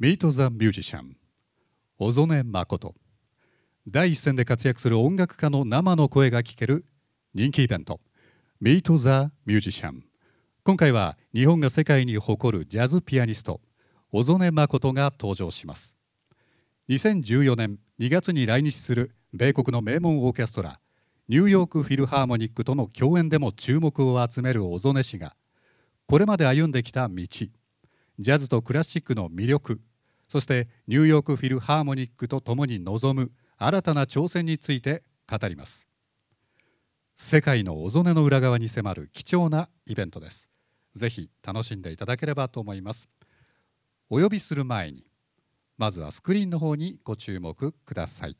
ミート・ザ・ミュージシャン小曽根誠第一線で活躍する音楽家の生の声が聞ける人気イベント。ミート・ザ・ミュージシャン今回は日本が世界に誇るジャズピアニスト小曽根誠が登場します。2014年2月に来日する米国の名門オーケストラニューヨークフィルハーモニックとの共演でも注目を集める小曽根氏がこれまで歩んできた道ジャズとクラシックの魅力そしてニューヨークフィルハーモニックとともに臨む新たな挑戦について語ります。世界の小曽根の裏側に迫る貴重なイベントです。ぜひ楽しんでいただければと思います。お呼びする前にまずはスクリーンの方にご注目ください。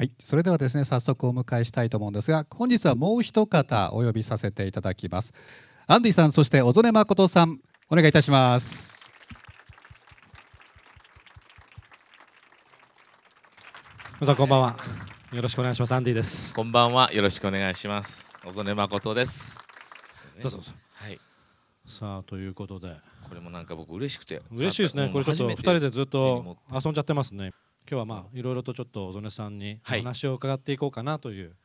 はい、それではですね早速お迎えしたいと思うんですが本日はもう一方お呼びさせていただきます。アンディさんそして小曽根誠さんお願いいたします。皆さんこんばんは。よろしくお願いします。アンディです。こんばんは。よろしくお願いします。小曽根誠です。どうぞどうぞ。はい。さあということで。これもなんか僕嬉しくて。嬉しいですね。これちょっと二人でずっと遊んじゃってますね今日はまあいろいろとちょっと小曽根さんにおはい。話を伺っていこうかなという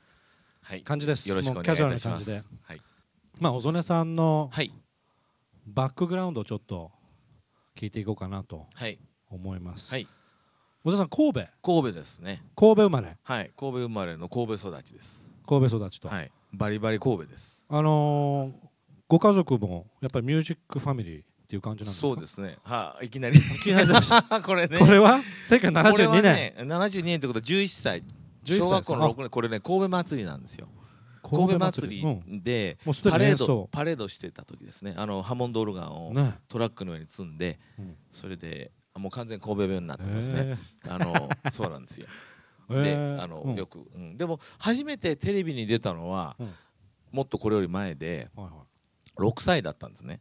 はい。感じです、よろしくおもうキャジュアル願いしますな感じで。はい。まあ小曽根さんのはい。バックグラウンドをちょっと聞いていこうかなとはい。思います、はい。小曽根さん神戸。神戸ですね。神戸生まれ。はい。神戸生まれの神戸育ちです。神戸育ちと、はい。バリバリ神戸です。あのーご家族もやっぱりミュージックファミリーっていう感じなんですか？そうですね。はいいきなり。これね。これは？これは1972年、ね72年ってこと。は11歳11小学校の歳6年。これね神戸祭りなんですよ。あ神戸祭うん。りでパレードパレードしてた時ですね。あのハモンドオルガンをね。トラックの上に積んでうん。それであもう完全に神戸弁になってますね。あのそうなんですよ。であの、うん。よく、うん、でも初めてテレビに出たのは、うん。もっとこれより前ではいは6歳だったんですね、い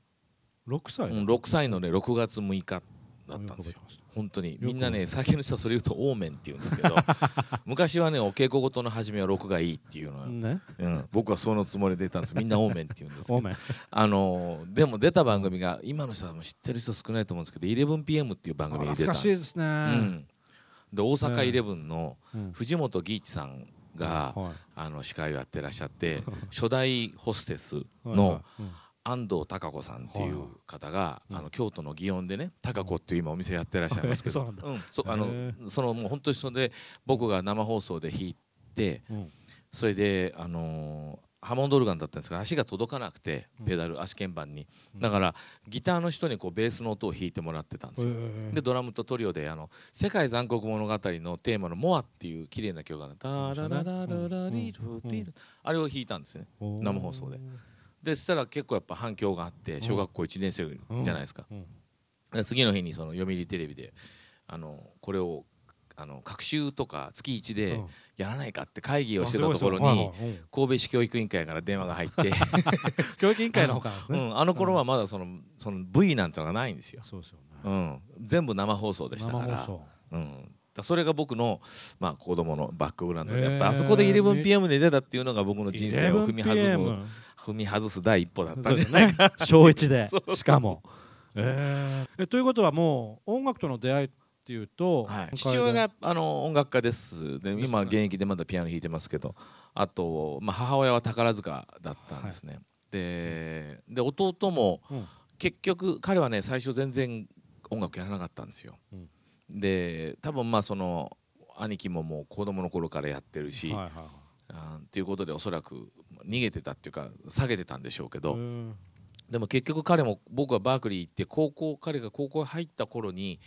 6歳うん、6歳のね6月6日だったんですよ。本当に。くみんなね最近の人はそれ言うとオーメンって言うんですけど 昔はねお稽古事の初めは6がいいっていうのは、ね。うん、僕はそのつもりで出たんですみんなオーメンって言うんですけど。あのーでも出た番組が今の人はもう知ってる人少ないと思うんですけど 11PM っていう番組に出懐たんですですね。うん、で大阪イレブンのうん。藤本義一さんが、はい。あの司会をやってらっしゃって 初代ホステスはいのはい。うん安藤孝子さんっていう方が、うん。あの京都の祇園でね孝子っていう今お店やってらっしゃいますけど、そうなんだ。うんそあのへそのもう本当にそれで僕が生放送で弾いてうん。それであのーハモンドオルガンだったんですが足が届かなくてうん。ペダル足鍵盤に。うん。だからギターの人にこうベースの音を弾いてもらってたんですよ。でドラムとトリオであの「世界残酷物語」のテーマの「モア」っていう綺麗な曲がある「タラララララリルティル」あれを弾いたんですね。生放送ででそしたら結構やっぱ反響があって小学校1年生じゃないですか。うん。で次の日にその読売テレビであのこれをあの学習とか月1でうん。やらないかって会議をしてたあところに神戸市教育委員会から電話が入って、教育委員会の方からですね。うん、あの頃はまだそのその V なんてのがないんですよ、そうですよね。うん、全部生放送でしたから。うん、だそれが僕の、まあ、子供のバックグラウンドで、やっぱあそこで 11PM で出たっていうのが僕の人生を踏み外す 11PM 踏み外す第一歩だったそんですね。小一でしかも。えー。えということはもう音楽との出会いっていうとはい、父親があの音楽家です。で今現役でまだピアノ弾いてますけど。あと、まあ、母親は宝塚だったんですね、でで弟もうん。結局彼はね最初全然音楽やらなかったんですよ、うん。で多分まあその兄貴ももう子供の頃からやってるし、はいはいあーっていうことでおそらく逃げてたっていうか下げてたんでしょうけど、うん。でも結局彼も僕はバークリー行って高校彼が高校入った頃に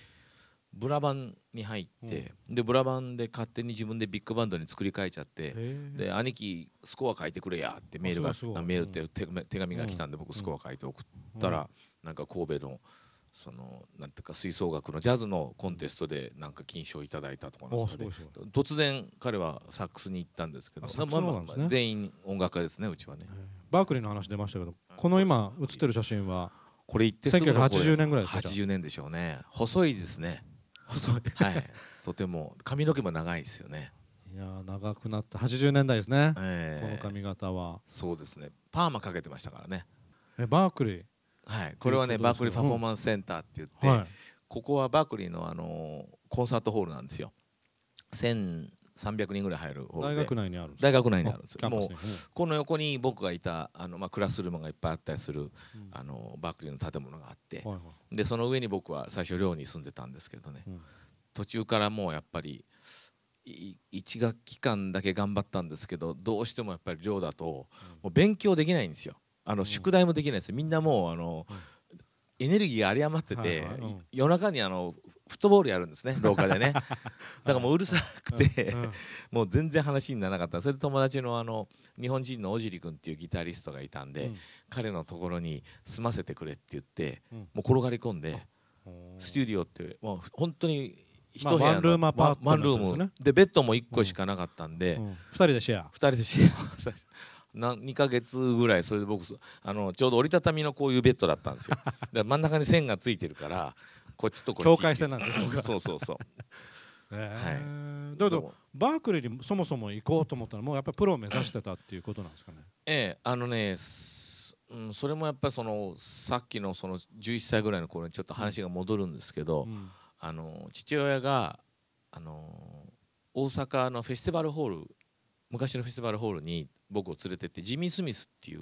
ブラバンに入って、でブラバンで勝手に自分でビッグバンドに作り変えちゃって、で兄貴スコア書いてくれやってメールがメールって手手紙が来たんで僕スコア書いて送ったら、なんか神戸のそのなんていうか吹奏楽のジャズのコンテストでなんか金賞いただいたとかなんかで突然彼はサックスに行ったんですけどまあまあ全員音楽家ですねうちはね。バークリーの話出ましたけどこの今写ってる写真はこれ言ってすぐの頃1980年ぐらいですか？80年でしょうね。細いですね。細い。はい。とても髪の毛も長いですよね。いやー長くなった。80年代ですね。ええこの髪型は。そうですね。パーマかけてましたからね。えバークリー？はい。これはねバークリーパフォーマンスセンターって言って、はい。ここはバークリーのあのコンサートホールなんですよ。1300人ぐらい入るホールで。大学内にあるんです大学内にあるんですよ。もうこの横に僕がいたあの、まあ、クラスルームがいっぱいあったりするうん。あのバークリーの建物があって。はいはい。でその上に僕は最初寮に住んでたんですけどね。うん。途中からもうやっぱりい一学期間だけ頑張ったんですけどどうしてもやっぱり寮だともう勉強できないんですよあのん。宿題もできないですよ。みんなもうあのうん。エネルギーが有り余ってはいて夜中にあのフットボールやるんですね廊下でね。だからもううるさくてもう全然話にならなかった。それで友達のあの日本人の小尻君っていうギタリストがいたんで、彼のところに住ませてくれって言って、うん。もう転がり込んでうんスタジオってもう本当に一まあ部屋のワンルームアパートメンワンルーム。でベッドも1個しかなかったんで、うん。二人でシェア。2人でシェア。な 2ヶ月ぐらいそれで僕あのちょうど折りたたみのこういうベッドだったんですよ。だから真ん中に線がついてるからこっちとこっち。境界線なんですよそうそうそう。えー。だけどバークリーにそもそも行こうと思ったらもうやっぱりプロを目指してたっていうことなんですかね？ええあのねすうん、それもやっぱりそのさっきのその11歳ぐらいの頃にちょっと話が戻るんですけど、うん。あの父親があの大阪のフェスティバルホール昔のフェスティバルホールに僕を連れてってジミー・スミスっていう、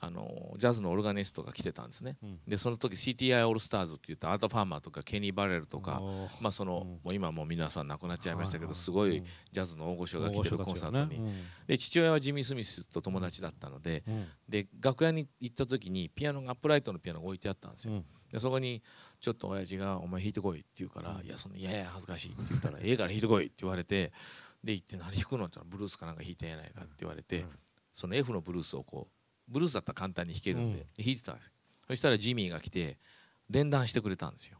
あのジャズのオルガニストが来てたんですね。うん。でその時 CTI オールスターズって言ったアート・ファーマーとかケニー・バレルとか、まあそのうんもう今もう皆さん亡くなっちゃいましたけど、すごいうんジャズの大御所が来てるコンサートに、うん。で父親はジミー・スミスと友達だったのでうん。で楽屋に行った時にピアノがアップライトのピアノが置いてあったんですよ、うん。でそこにちょっと親父が「お前弾いてこい」って言うから「いやそんないやいや恥ずかしい」って言ったら「ええから弾いてこい」って言われてでで行って何弾くのって言ったらブルースかなんか弾いてんやないかって言われて、うん。その F のブルースをこうブルースだったら簡単に弾けるんで、弾いてたんですよ。そしたらジミーが来て連弾してくれたんですよ。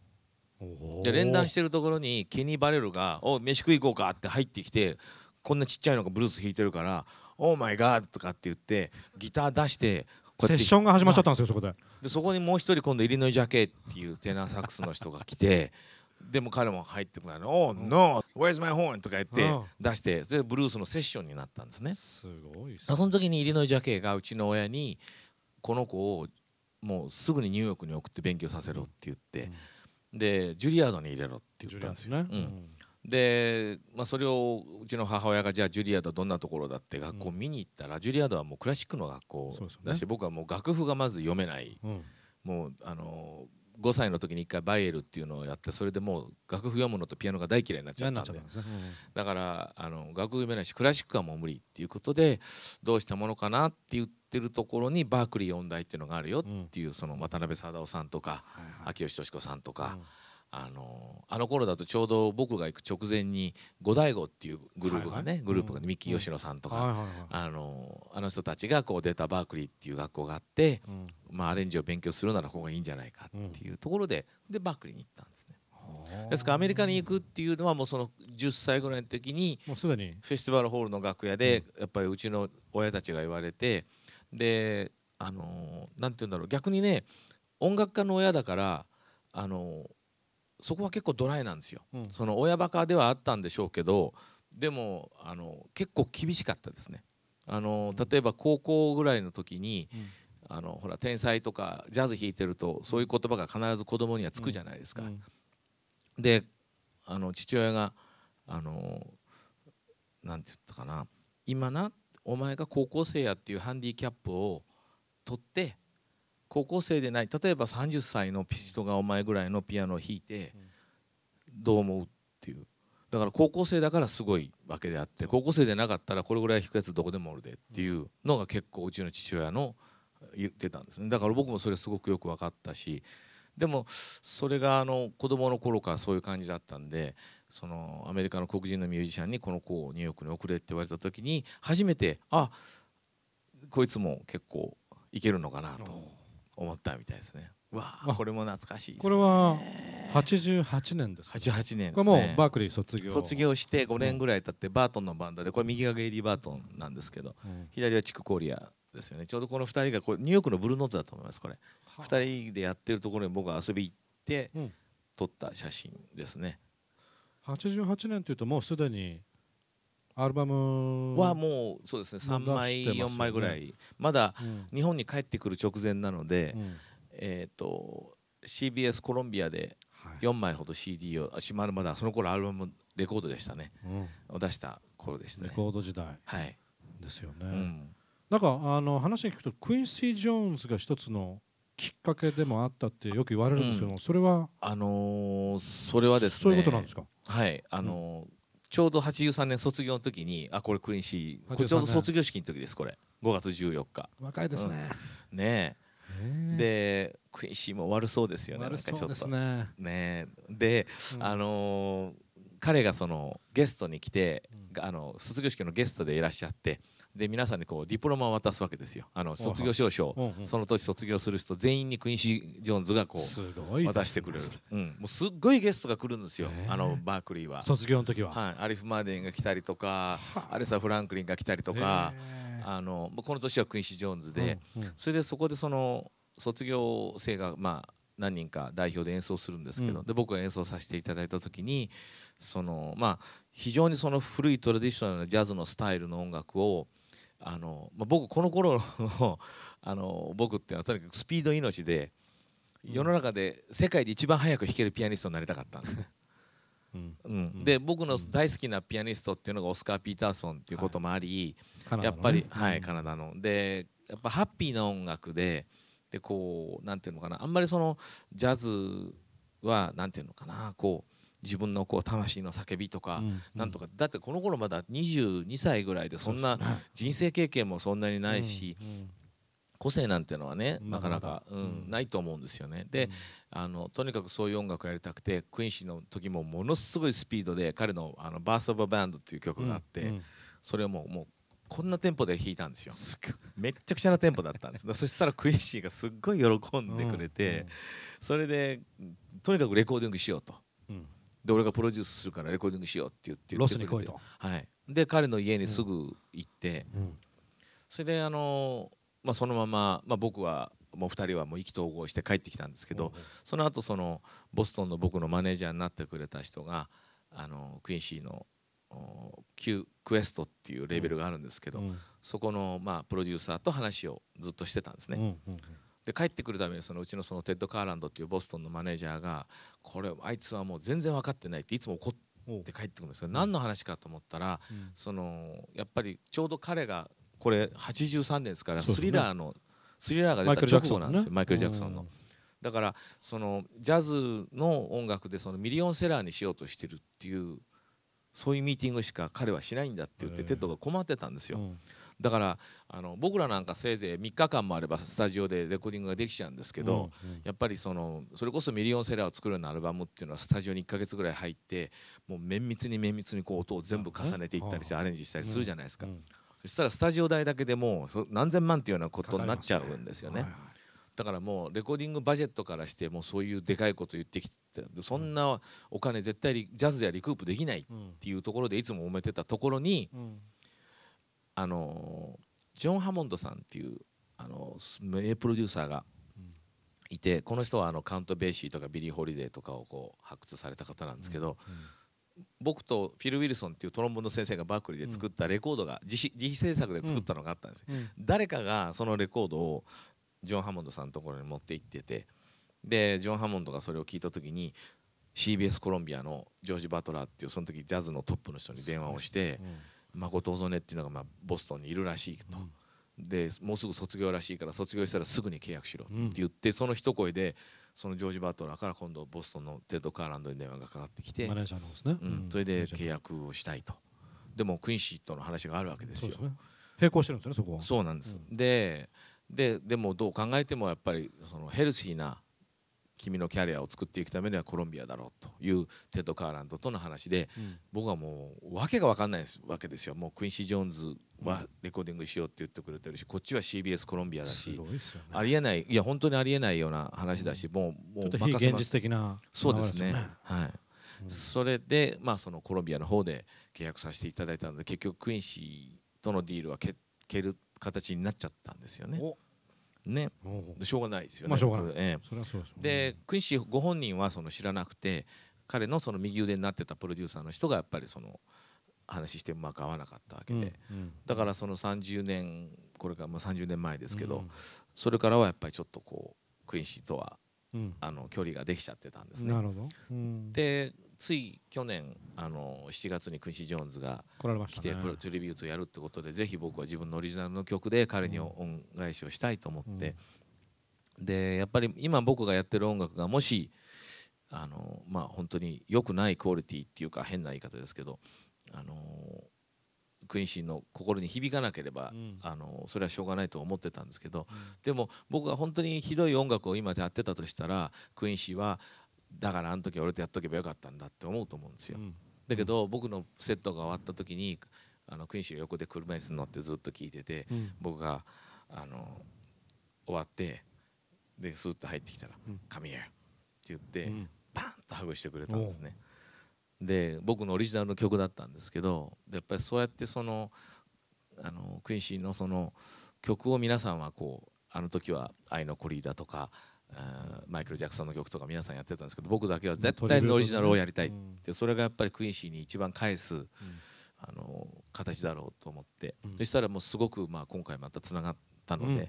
で連弾してるところにケニー・バレルが「お飯食い行こうか」って入ってきてこんなちっちゃいのがブルース弾いてるから「オーマイガー」とかって言ってギター出してセッションが始まっちゃったんですよそこで。でそこにもう一人今度イリノイ・ジャケっていうテナーサックスの人が来てでも彼も入ってくるの「おー、ノー Where's my horn?」とか言ってうん。出してそれでブルースのセッションになったんですね。すごいその時にイリノイ・ジャケがうちの親にこの子をもうすぐにニューヨークに送って勉強させろって言って、でジュリアードに入れろって言ったんですよ。ね。うん。で、まあ、それをうちの母親がじゃあジュリアードどんなところだって学校見に行ったら、ジュリアードはもうクラシックの学校だし、僕はもう楽譜がまず読めない。うん。もうあの5歳の時に一回バイエルっていうのをやってそれでもう楽譜読むのとピアノが大嫌いになっちゃ嫌ったんでになっちゃったん。だからあの楽譜読めないしクラシックはもう無理っていうことでどうしたものかなって言ってるところにバークリー音大っていうのがあるよっていうその渡辺貞夫さんとか秋吉敏子さんとか、あのあの頃だとちょうど僕が行く直前に五大悟っていうグループがね、はいはい。グループが、うん。三木吉野さんとか、はいはいはい。あのあの人たちがこう出たバークリーっていう学校があって、うん。まあ、アレンジを勉強するならここがいいんじゃないかっていうところで、でバークリーに行ったんですね。ですからアメリカに行くっていうのはもうその10歳ぐらいの時にもうすでに。フェスティバルホールの楽屋でやっぱりうちの親たちが言われてであのなんて言うんだろう。逆にね音楽家の親だからあのそこは結構ドライなんですよ。うんその親バカではあったんでしょうけどでもあの結構厳しかったですね。あの例えば高校ぐらいの時に、あのほら天才とかジャズ弾いてるとそういう言葉が必ず子供にはつくじゃないですか。うんであの父親があのなんて言ったかな今なお前が高校生やっていうハンディキャップを取って高校生でない例えば30歳の人がお前ぐらいのピアノを弾いてどう思うっていう。だから高校生だからすごいわけであって高校生でなかったらこれぐらい弾くやつどこでもおるでっていうのが結構うちの父親の言ってたんですね。だから僕もそれすごくよく分かったしでもそれがあの子供の頃からそういう感じだったんでそのアメリカの黒人のミュージシャンにこの子をニューヨークに送れって言われた時に初めてあこいつも結構いけるのかなと思ったみたいですね。わああ。これも懐かしいです、ね、これは88年ですか88年こですね。れもうバークリー卒業。卒業して5年ぐらい経ってバートンのバンドでこれ右がゲイリー・バートンなんですけどうん。左はチク・コーリアですよね。ちょうどこの2人がこれニューヨークのブルーノートだと思いますこれ。2人でやってるところに僕は遊び行ってうん。撮った写真ですね、88年というともうすでにアルバムはもうそうですね3枚出してますよね。4枚ぐらい。まだうん。日本に帰ってくる直前なので、うん。えっ、と CBS コロンビアではい。4枚ほど CD をあしまるまだその頃アルバムレコードでしたね。うん。を出した頃でしたレねコード時代。はい、ですよね、うん、なんかあの話に聞くとクインシー・ジョーンズが一つのきっかけでもあったってよく言われるんですけど、それはあのーそれはですね。そういうことなんですか？はい。あのーちょうど83年卒業の時にあこれクリーンシーこれ83ちょうど卒業式の時ですこれ。5月14日。若いですね、ねへえ。えでクイーンシーも悪そうですよね。悪そうですなんかちょっと。ね、ねえ。で、うん。あのー彼がそのゲストに来て、うん。があの卒業式のゲストでいらっしゃってで皆さんにこうディプロマを渡すわけですよ。あの卒業証書うんうん。その年卒業する人全員にクインシー・ジョーンズがこう渡してくれる、うん、もうすっごいゲストが来るんですよ、あのバークリーは。卒業の時は、はい、アリフ・マーデンが来たりとかはアレサ・フランクリンが来たりとか、あのもうこの年はクインシー・ジョーンズで、うんうん。それでそこでその卒業生がまあ何人か代表で演奏するんですけど、うん。で僕が演奏させていただいた時にそのまあ非常にその古いトラディショナルなジャズのスタイルの音楽をあの、まあ、僕この頃の あの僕っていうのはとにかくスピード命でうん。世の中で世界で一番早く弾けるピアニストになりたかったんです。ね。うん。うん、で僕の大好きなピアニストっていうのがオスカー・ピーターソンっていうこともあり、カナダのね。やっぱり、はいうんカナダの。でやっぱハッピーな音楽ででこうなんていうのかな。あんまりそのジャズはなんていうのかな。こう自分のこう魂の叫びとか、うんなんとかだってこの頃まだ22歳ぐらいでそんな人生経験もそんなにないし、個性なんていうのはねなかなか、うんうん。ないと思うんですよね。で、あのとにかくそういう音楽をやりたくてクイーンシーの時もものすごいスピードで彼の「あのバース・オブ・バンド」っていう曲があって、うんそれをもうもうこんなテンポで弾いたんですよ。めっちゃくちゃなテンポだったんです。そしたらクイーンシーがすっごい喜んでくれて、それでとにかくレコーディングしようと。うんうんで俺がプロデュースするからレコーディングしようって言って言ロスに来いと。はい、で彼の家にすぐ行って、うん。それであのまあ、そのまま、まあ、僕はもう2人はもう意気投合して帰ってきたんですけど、その後そのボストンの僕のマネージャーになってくれた人があのクイーンシーのお Q クエストっていうレーベルがあるんですけど、うん。そこのまあプロデューサーと話をずっとしてたんですね。うんうんで帰ってくるためにそのうちのそのテッド・カーランドっていうボストンのマネージャーがこれあいつはもう全然分かってないっていつも怒って帰ってくるんですよ、何の話かと思ったらうん。そのやっぱりちょうど彼がこれ83年ですからスリラーのスリラーがマイケル・ジャ出た直後なんですよマイケル・ジャクソンの。うんだからそのジャズの音楽でそのミリオンセラーにしようとしてるっていうそういうミーティングしか彼はしないんだって言ってテッドが困ってたんですよ。うんだからあの僕らなんかせいぜい3日間もあればスタジオでレコーディングができちゃうんですけど、うんうん。やっぱりそのそれこそミリオンセラーを作るようなアルバムっていうのはスタジオに1ヶ月ぐらい入ってもう綿密に綿密にこう音を全部重ねていったりしてアレンジしたりするじゃないですか、うん。そしたらスタジオ代だけでもうそ何千万っていうようなことになっちゃうんですよね。はいはいだからもう recording budget からしてもうそういうでかいこと言ってきてでそんなお金絶対ジャズでは recoup できないっうんていうところでいつも揉めてたところにうんあのジョン・ハモンドさんっていうあの名プロデューサーがいてこの人はあのカウント・ベイシーとかビリー・ホリデーとかをこう発掘された方なんですけど、僕とフィル・ウィルソンっていうトロンボーンの先生がバークリーで作ったレコードが自費自費制作で作ったのがあったんですよ、うん。誰かがそのレコードをジョン・ハモンドさんのところに持って行っててでジョン・ハモンドがそれを聞いた時に CBS コロンビアのジョージ・バトラーっていうその時ジャズのトップの人に電話をして誠小曽根っていうのがまあボストンにいるらしいと、でもうすぐ卒業らしいから卒業したらすぐに契約しろって言って、その一声でそのジョージ・バトラーから今度ボストンのテッド・カーランドに電話がかかってきてマ、ネージャーの方ですね。うん。それで契約約をしたいと。でもクインシーとの話があるわけですよ。すね。並行してるんですよねそこは。そうなんです、でででもどう考えてもやっぱりそのヘルシーな君のキャリアを作っていくためにはコロンビアだろうというテッド・カーランドとの話でうん。僕はもう訳が分かんないですわけですよ。もうクインシー・ジョーンズはレコーディングしようって言ってくれてるしこっちは CBS コロンビアですしね。ありえない。いや本当にありえないような話だしもうもうちょっと非現任せます。実的なそうですね。流れよはい、うん。それでまあそのコロンビアの方で契約させていただいたので結局クインシーとのディールはけ蹴る形になっちゃったんですよね。おね。しょうがないですよね、まあしょうがない。ええ。それはそうです。よねでクインシーご本人はその知らなくて彼のその右腕になってたプロデューサーの人がやっぱりその話してうまく合わなかったわけで、うんうん。だからその30年これがまあ30年前ですけど、うん。それからはやっぱりちょっとこうクインシーとはうん。あの距離ができちゃってたんですね。な。るほど。うん。でつい去年あの7月にクインシー・ジョーンズが来てプロトリビュートやるってことでぜひ僕は自分のオリジナルの曲で彼に恩返しをしたいと思って、でやっぱり今僕がやってる音楽がもしあのまあ本当に良くないクオリティっていうか変な言い方ですけどあのクインシーの心に響かなければ、うん。あのそれはしょうがないと思ってたんですけど、うん。でも僕が本当にひどい音楽を今でやってたとしたらクインシーはだからあの時俺とやっとけばよかったんだって思うと思うんですよ。うん。だけど僕のセットが終わった時にあのクイーンシーが横で車椅子に乗ってずっと聴いててうん。僕があの終わってでスーッと入ってきたらうん「カミ here」って言ってうん。パンとハグしてくれたんですね。で僕のオリジナルの曲だったんですけどでやっぱりそうやってそのあのクイーンシーのその曲を皆さんはこうあの時は「愛のコリーダ」とかマイケル・ジャクソンの曲とか皆さんやってたんですけど僕だけは絶対にオリジナルをやりたい。うん。でそれがやっぱりクイーンシーに一番返すあの形だろうと思って、うん。そしたらもうすごくまあ今回またつながったので、うん。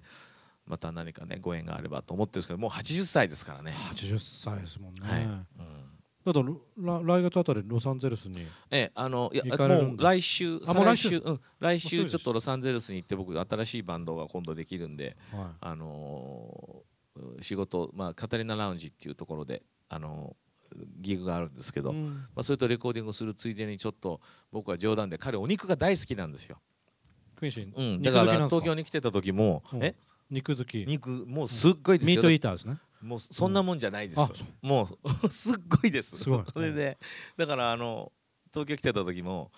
また何かねご縁があればと思ってるんですけどもう80歳ですからね。80歳ですもんね、はい。うん。だとら来月あたりロサンゼルスにええ、あのいやもう来週もう来週。うん。来週ちょっとロサンゼルスに行って僕新しいバンドが今度できるんではあのー仕事まあカタリナラウンジっていうところであのーギグがあるんですけど、い、うん。まあそれとレコーディングするついでにちょっと僕は冗談で彼お肉が大好きなんですよ。うん、肉だから東京に来てた時も、うん。え？肉好き。肉もうすっごいですよ。ミートイーターですね。もうそんなもんじゃないです、あもう すっごいです。すごい。それでだからあの東京来てた時も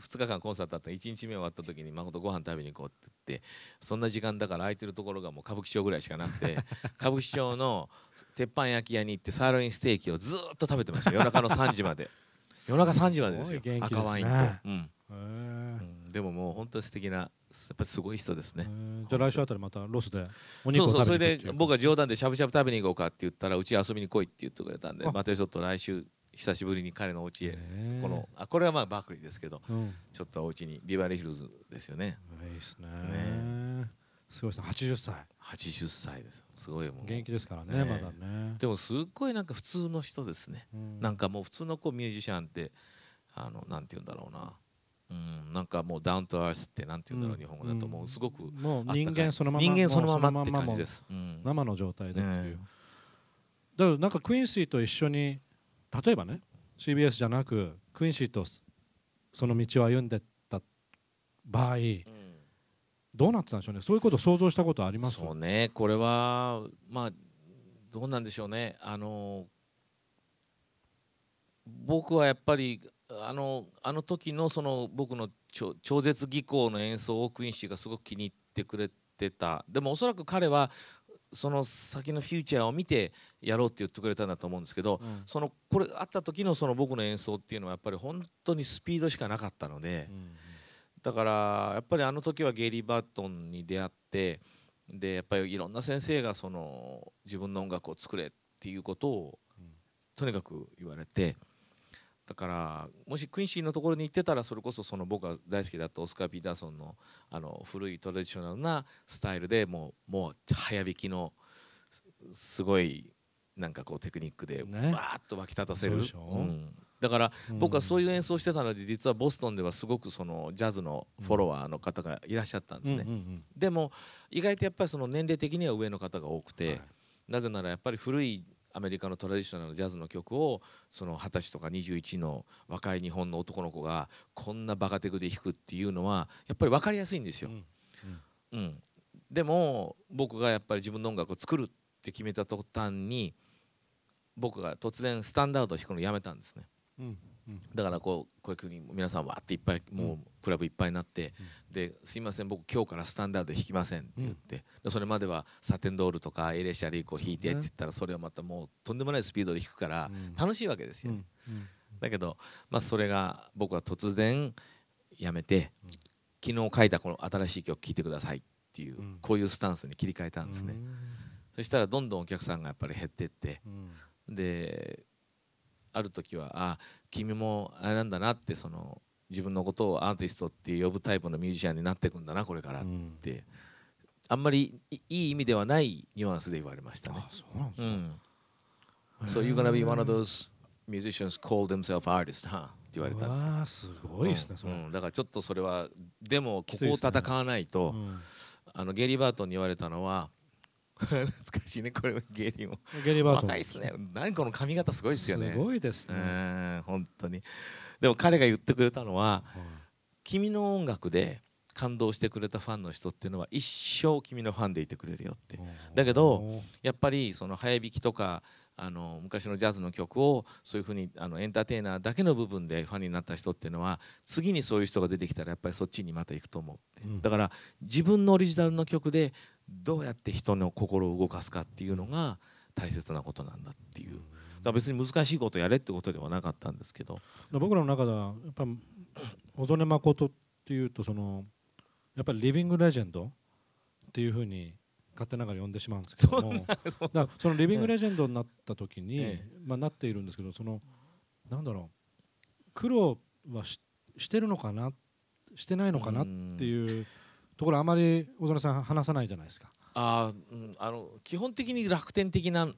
2日間コンサートあった1日目終わった時に誠ご飯食べに行こうって言ってそんな時間だから空いてるところがもう歌舞伎町ぐらいしかなくて 歌舞伎町の鉄板焼き屋に行ってサーロインステーキをずーっと食べてました。夜中の3時まで。夜中3時までですよ。ね。赤ワインと、うん。うん。でももう本当に素敵なやっぱりすごい人ですね。じゃあ来週あたりまたロスでお肉をそうそうそれ食べに行くって。いうで僕が冗談でしゃぶしゃぶ食べに行こうかって言ったらうち遊びに来いって言ってくれたんであ。またちょっと来週久しぶりに彼のお家へ。このあこれはまあバークリーですけどうん。ちょっとお家にビバリーヒルズですよね。いいですね。ねすごいですね。80歳80歳ですすごいもう。元気ですからねねまだね。でもすっごいなんか普通の人ですね。うん。なんかもう普通のこうミュージシャンってあのなんて言うんだろうな。うんなんかもうダウントアースってなんて言うんだろう日本語だともうすごくもう人間そのまま人間そのままって感じです。うん生の状態でっていう、ねだからなんかクインシーと一緒に例えばね CBS じゃなくクインシーとその道を歩んでった場合うん。どうなってたんでしょうね。そういうことを想像したことあります？そうね。これはまあどうなんでしょうね。あの僕はやっぱりあのあの時のその僕の超超絶技巧の演奏をクインシーがすごく気に入ってくれてた。でもおそらく彼はその先のフューチャーを見てやろうって言ってくれたんだと思うんですけどうんそのこれあった時のその僕の演奏っていうのはやっぱり本当にスピードしかなかったので。うんだからやっぱりあの時はゲイリー・バートンに出会ってでやっぱりいろんな先生がその自分の音楽を作れっていうことをうんとにかく言われてだからもしクインシーのところに行ってたらそれこそその僕が大好きだったオスカー・ピーターソンのあの古いトラディショナルなスタイルでもうもう早弾きのすすごいなんかこうテクニックでね。わーっと湧き立たせる、そうん。だから僕はそういう演奏してたので実はボストンではすごくそのジャズのフォロワーの方がいらっしゃったんですね、でも意外とやっぱりその年齢的には上の方が多くて、はい。なぜならやっぱり古いアメリカのトラディショナルジャズの曲をその二十歳とか21の若い日本の男の子がこんなバカテクで弾くっていうのはやっぱり分かりやすいんですよ。うんうん、でも僕がやっぱり自分の音楽を作るって決めた途端に僕が突然スタンダードを弾くのをやめたんですね。うんだからこうこういうふうに皆さんわーっていっぱいもうクラブいっぱいになって、ですいません僕今日からスタンダード弾きませんって言って、でそれまではサテンドールとかエレシャリーコ弾いてって言ったらそれをまたもうとんでもないスピードで弾くからうん。楽しいわけですよ、だけど、まあ、それが僕は突然やめて、昨日書いたこの新しい曲聴いてくださいっていう、うん。こういうスタンスに切り替えたんですね、そしたらどんどんお客さんがやっぱり減ってってうん。である時はあ君もあれなんだなってその自分のことをアーティストって呼ぶタイプのミュージシャンになっていくんだなこれからっうん。てあんまりいいい意味ではないニュアンスで言われましたね。あ。そうなんですか。うん、so you're gonna be one of those musicians call themselves artists, huh? って言われたんですよ。わあすごいですねそれ。うん。うん。だからちょっとそれはでもここを戦わないと、うん。あのゲイリー・バートンに言われたのは懐かしいねこれゲイリーもゲリーバート。ン若いっすね。何この髪型すごいですよね。すごいですね。うん本当に。でも彼が言ってくれたのは君の音楽で感動してくれたファンの人っていうのは一生君のファンでいてくれるよって。だけどやっぱりその早弾きとかあの昔のジャズの曲をそういうふうにあのエンターテイナーだけの部分でファンになった人っていうのは次にそういう人が出てきたらやっぱりそっちにまた行くと思うって、うん。だから自分のオリジナルの曲でどうやって人の心を動かすかっていうのが大切なことなんだっていう。だから別に難しいことやれってことではなかったんですけど。僕らの中ではやっぱ小曽根誠っていうとそのやっぱりリビングレジェンドっていうふうに勝手ながら呼んでしまうんですけども。だからそのリビングレジェンドになった時に、えまあ、なっているんですけどそのなんだろう。苦労はししてるのかな？してないのかなってういうところあまり小曽根さん話さないじゃないですか。あー、うん、あの基本的に楽天的な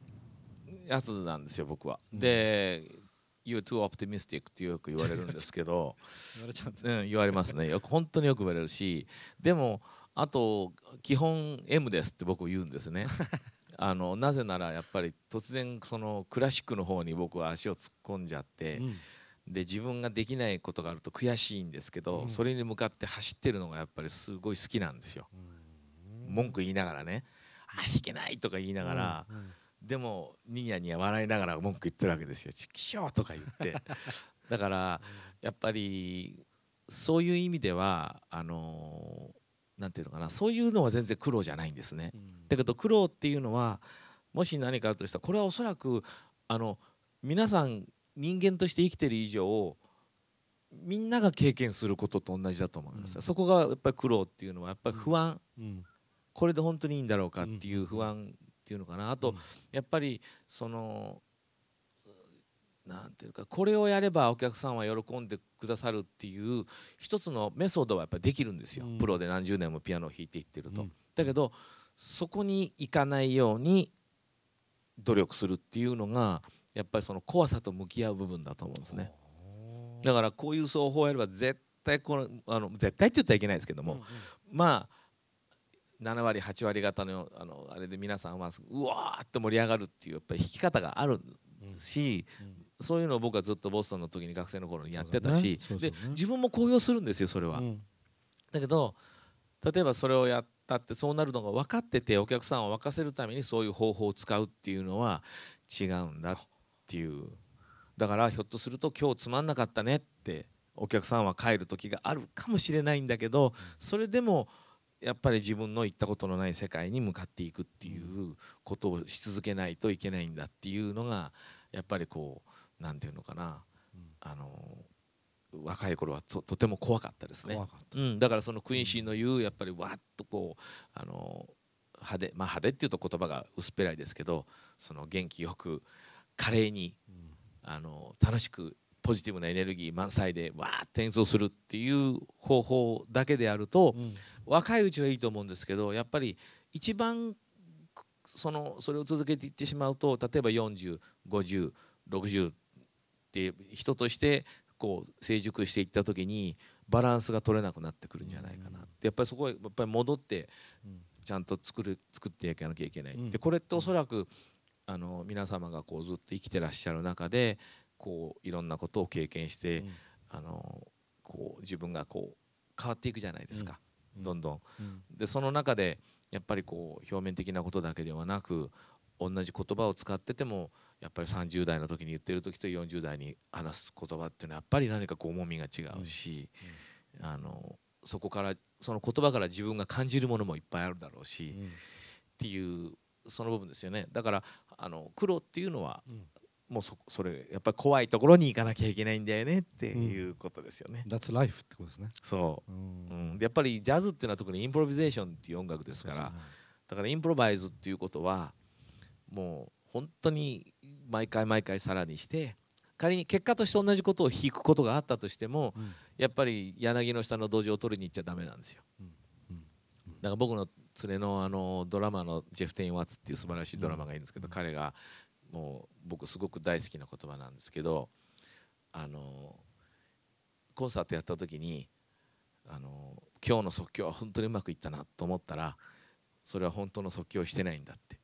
やつなんですよ僕は。うん。で「You're too optimistic」ってよく言われるんですけど。言われちゃううん、言われますね。よく本当によく言われるしでもあと基本 M ですって僕言うんですね。あのなぜならやっぱり突然そのクラシックの方に僕は足を突っ込んじゃって、うんで自分ができないことがあると悔しいんですけど、うん。それに向かって走ってるのがやっぱりすごい好きなんですよ。文句言いながらね「あ弾けない」とか言いながら、でもニヤニヤ笑いながら文句言ってるわけですよ「ちきしょう」とか言って。だからやっぱりそういう意味ではあのなんていうのかな。そういうのは全然苦労じゃないんですね。だけど苦労っていうのはもし何かあるとしたらこれはおそらくあの皆さん人間として生きてる以上みんなが経験することと同じだと思います、うん、そこがやっぱり苦労っていうのはやっぱり不安、うん、これで本当にいいんだろうかっていう不安っていうのかな。あとやっぱりそのなんていうかこれをやればお客さんは喜んでくださるっていう一つのメソッドはやっぱりできるんですよ、うん、プロで何十年もピアノを弾いていってると。だけどそこに行かないように努力するっていうのがやっぱりその怖さと向き合う部分だと思うんですね。だからこういう奏法をやれば絶対このあの絶対って言ったらいけないですけども、うんうん、まあ7割8割方のあのあれで皆さんはうわーって盛り上がるっていうやっぱり弾き方があるし、うん。うん、そういうのを僕はずっとボストンの時に学生の頃にやってたし、ねね、で自分も高揚するんですよそれは。うん、だけど例えばそれをやったってそうなるのが分かっててお客さんを沸かせるためにそういう方法を使うっていうのは違うんだっていう。だからひょっとすると今日つまんなかったねってお客さんは帰る時があるかもしれないんだけどそれでもやっぱり自分の行ったことのない世界に向かっていくっていうことをし続けないといけないんだっていうのがやっぱりこう何て言うのかな、あの若い頃はととても怖かったですね、うん、だからそのクイーンシーの言うやっぱりわっとこうあの派手まあ派手っていうと言葉が薄っぺらいですけどその元気よく華麗にあの楽しくポジティブなエネルギー満載でわーって演奏するっていう方法だけであると、うん、若いうちはいいと思うんですけどやっぱり一番そのそれを続けていってしまうと例えば405060って人としてこう成熟していった時にバランスが取れなくなってくるんじゃないかなって、やっぱりそこはやっぱり戻ってちゃんと作る作っていかなきゃいけない、でこれっておそらくあの皆様がこうずっと生きてらっしゃる中でこういろんなことを経験して、うん、あのこう自分がこう変わっていくじゃないですか、うん、どんどん。でその中でやっぱりこう表面的なことだけではなく同じ言葉を使っててもやっぱり30代の時に言ってる時と40代に話す言葉っていうのはやっぱり何かこう重みが違うし、あのそこからその言葉から自分が感じるものもいっぱいあるだろうし、っていうその部分ですよね。だからあの苦労っていうのは、うん、もうそそれやっぱり怖いところに行かなきゃいけないんだよねっていうことですよね。うん、That's life ってことですね。そう、うん、うん、やっぱりジャズっていうのは特にインプロビゼーションっていう音楽ですから、だからインプロバイズっていうことはもう本当に毎回毎回さらにして仮に結果として同じことを弾くことがあったとしても、うん、やっぱり柳の下の土壌を取りに行っちゃだめなんですよ。だから僕の連れのあのドラマのジェフ・テイン・ワッツっていう素晴らしいドラマがいるんですけど、彼がもう僕すごく大好きな言葉なんですけどあのコンサートやった時にあの今日の即興は本当にうまくいったなと思ったらそれは本当の即興をしてないんだって。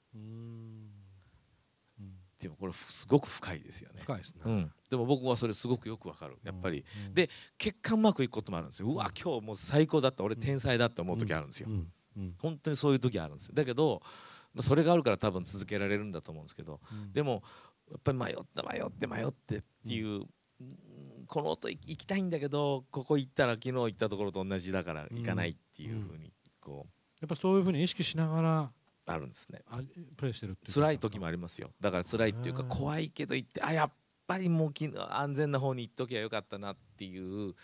でもこれすごく深いですよね。深いですね。うん、でも僕はそれすごくよくわかる。やっぱり、うん、で結果うまくいくこともあるんですよ。うわ今日もう最高だった俺天才だって思う時あるんですよ。うんうん、本当にそういう時あるんですよ。だけどそれがあるから多分続けられるんだと思うんですけど、でもやっぱり迷った迷って迷ってっていう、この音行きたいんだけどここ行ったら昨日行ったところと同じだから行かないっていうふうにこう、やっぱそういうふうに意識しながらあるんですね。プレイしてるって辛い時もありますよ。だから辛いっていうか怖いけど言ってあやっぱりもう安全な方に行っときゃよかったなっていう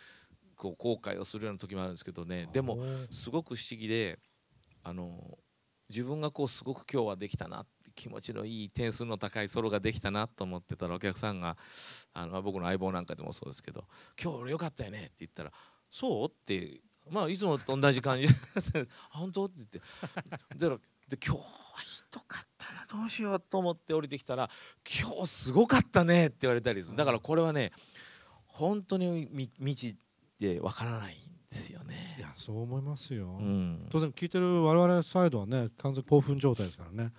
こう後悔をするような時もあるんですけどね。でもすごく不思議であの自分がこうすごく今日はできたな気持ちのいい点数の高いソロができたなと思ってたらお客さんがあの僕の相棒なんかでもそうですけど「今日俺よかったよね」って言ったら「そう?」ってまあいつもと同じ感じ 本当?」って言ってで今日はひどかったなどうしようと思って降りてきたら「今日すごかったね」って言われたりするだからこれはね本当に未知でわからないですよね。いやそう思いますよ、うん、当然聞いてる我々サイドはね完全興奮状態ですからね、ね、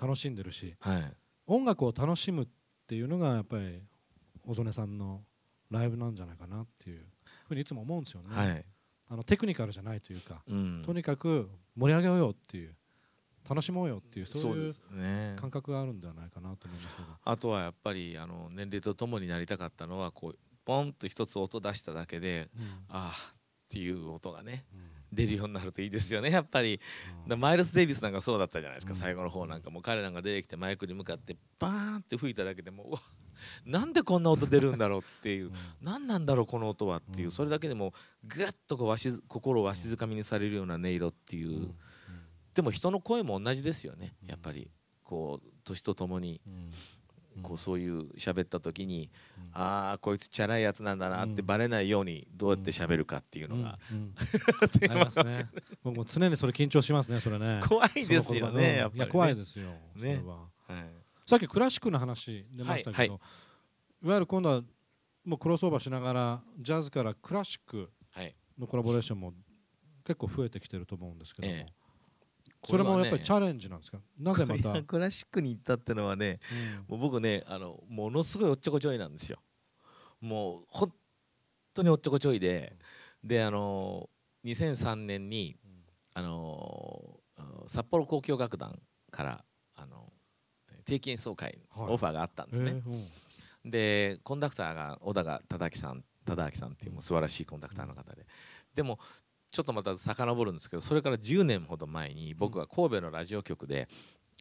楽しんでるし、はい、音楽を楽しむっていうのがやっぱり小曽根さんのライブなんじゃないかなっていうふうにいつも思うんですよね、はい、あのテクニカルじゃないというか、うん。とにかく盛り上げようよっていう楽しもうよっていうそういう感覚があるんではないかなと思いますけど。あとはやっぱりあの年齢とともになりたかったのはこうポンと一つ音出しただけでああっていう音がねうん。出るようになるといいですよねやっぱり。だマイルス・デイビスなんかそうだったじゃないですか、うん。最後の方なんか。もう彼らが出てきてマイクに向かってバーンって吹いただけでもうわなんでこんな音出るんだろうっていう何なんだろうこの音はっていう、うん。それだけでもぐっとこうわしづ心をわしづかみにされるような音色っていう、うん。でも人の声も同じですよねやっぱり。こう年とともに。うんこうそういう喋った時に、うん。ああこいつチャラいやつなんだなってうん。バレないようにどうやって喋るかっていうのが、ありますね。僕も常にそれ緊張しますね。それね。怖いですよねやっぱり、ね、いや怖いですよ。ねそれは。はい。さっきクラシックの話出ましたけど、はい。いわゆる今度はもうクロスオーバーしながらジャズからクラシックはい。のコラボレーションも結構増えてきてると思うんですけども、ええそれもやっぱりチャャレンジなんですか？なぜまた？クラシックに行ったってのはねもう僕ねあのものすごいおっちょこちょいなんですよ。もう本当におっちょこちょいでであの2003年にあの札幌交響楽団からあの定期演奏会はい。のオファーがあったんですね、ええうん。でコンダクターが小田が忠明さん忠明さんっていうもう素晴らしいコンダクターの方で。でもちょっとまた遡るんですけどそれから10年ほど前に僕は神戸のラジオ局で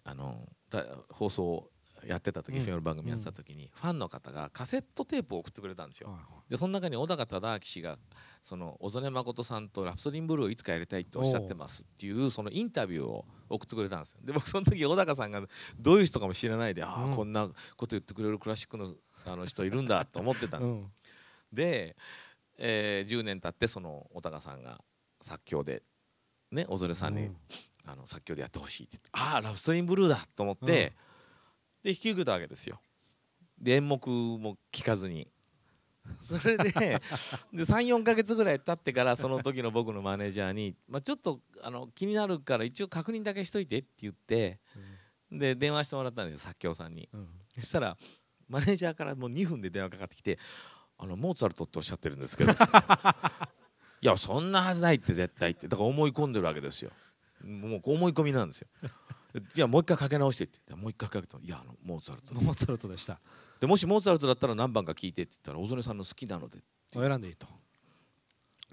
あのラ放送をやってた時、うん。FM の番組やってた時に、ファンの方がカセットテープを送ってくれたんですよ。でその中に小高忠明氏がその小曽根誠さんと「ラプソディンブルー」をいつかやりたいっておっしゃってますっていうそのインタビューを送ってくれたんですよ。で僕その時小高さんがどういう人かも知らないで、ああうん。こんなこと言ってくれるクラシックのあの人いるんだと思ってたんですよ、うん。で、えー10年経ってその小高さんが作曲でね小曽根さんに、うん。あの作曲でやってほしいってああラプソディンブルーだと思って、で引き受けたわけですよ。で演目も聞かずに。それでで34か月ぐらい経ってからその時の僕のマネージャーに、まあ、ちょっとあの気になるから一応確認だけしといてって言ってで電話してもらったんですよ作曲さんに。うん。そしたらマネージャーからもう2分で電話かかってきて「あのモーツァルトっておっしゃってるんですけど いやそんなはずないって絶対」って。だから思い込んでるわけですよ。もう思い込みなんですよ。じゃあもう一回かけ直してって。もう一回かけた。いやあのモーツァルト。モーツァルトでした。でもしモーツァルトだったら何番か聞いてって言ったら小曽根さんの好きなので選んでいいと。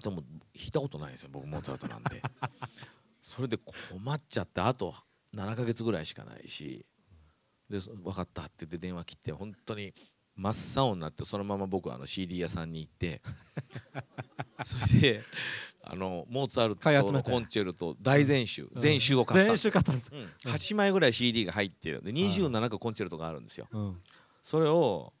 でも弾いたことないですよ僕モーツァルトなんで それで困っちゃってあと7ヶ月ぐらいしかないし。でそ分かったって言って電話切って本当に真っ青になってそのまま僕はあの CD 屋さんに行って それであのモーツァルトのコンチェルト大全集、全集を買った。ん全です集買ったんです。うん。8枚ぐらい CD が入ってる。で27個コンチェルトがあるんですよ。うん。それを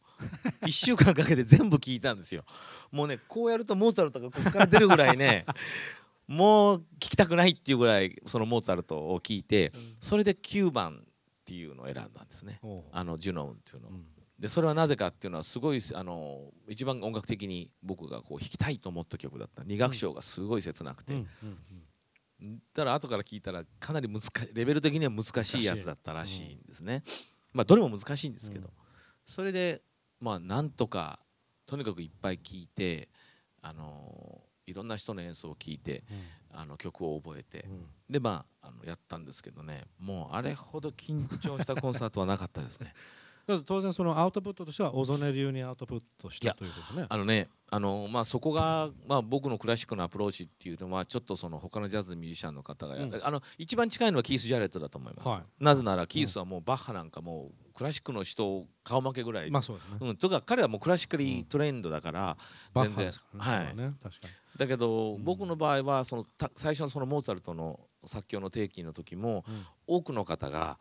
1週間かけて全部聞いたんですよ。もうねこうやるとモーツァルトがここから出るぐらいね もう聞きたくないっていうぐらいそのモーツァルトを聞いてそれで9番っていうのを選んだんですね。あのジュノンっていうのを。うんでそれはなぜかっていうのはすごいあの一番音楽的に僕がこう弾きたいと思った曲だった。二楽章がすごい切なくて、うん。うんただ後から聞いたらかなり難レベル的には難しいやつだったらしいんですね、まあどれも難しいんですけど、うん。それでまあなんとかとにかくいっぱい聞いてあのいろんな人の演奏を聞いてあの曲を覚えて。うん。でまああのやったんですけどね。もうあれほど緊張したコンサートはなかったですね。だから当然そのアウトプットとしては小曽根流にアウトプットしたということね。あのねあの、まあ、そこが、まあ、僕のクラシックのアプローチっていうのはちょっとその他のジャズのミュージシャンの方がや、うん。あの一番近いのはキース・ジャレットだと思います、はい。なぜならキースはもうバッハなんかもうクラシックの人を顔負けぐらい、まあそうですね。うん、とか彼はもうクラシックリートレンドだから、バッ全然ね。はい。ね。確かに。だけど、うん。僕の場合はそのた最初のそのモーツァルトの作曲の定期の時もうん。多くの方が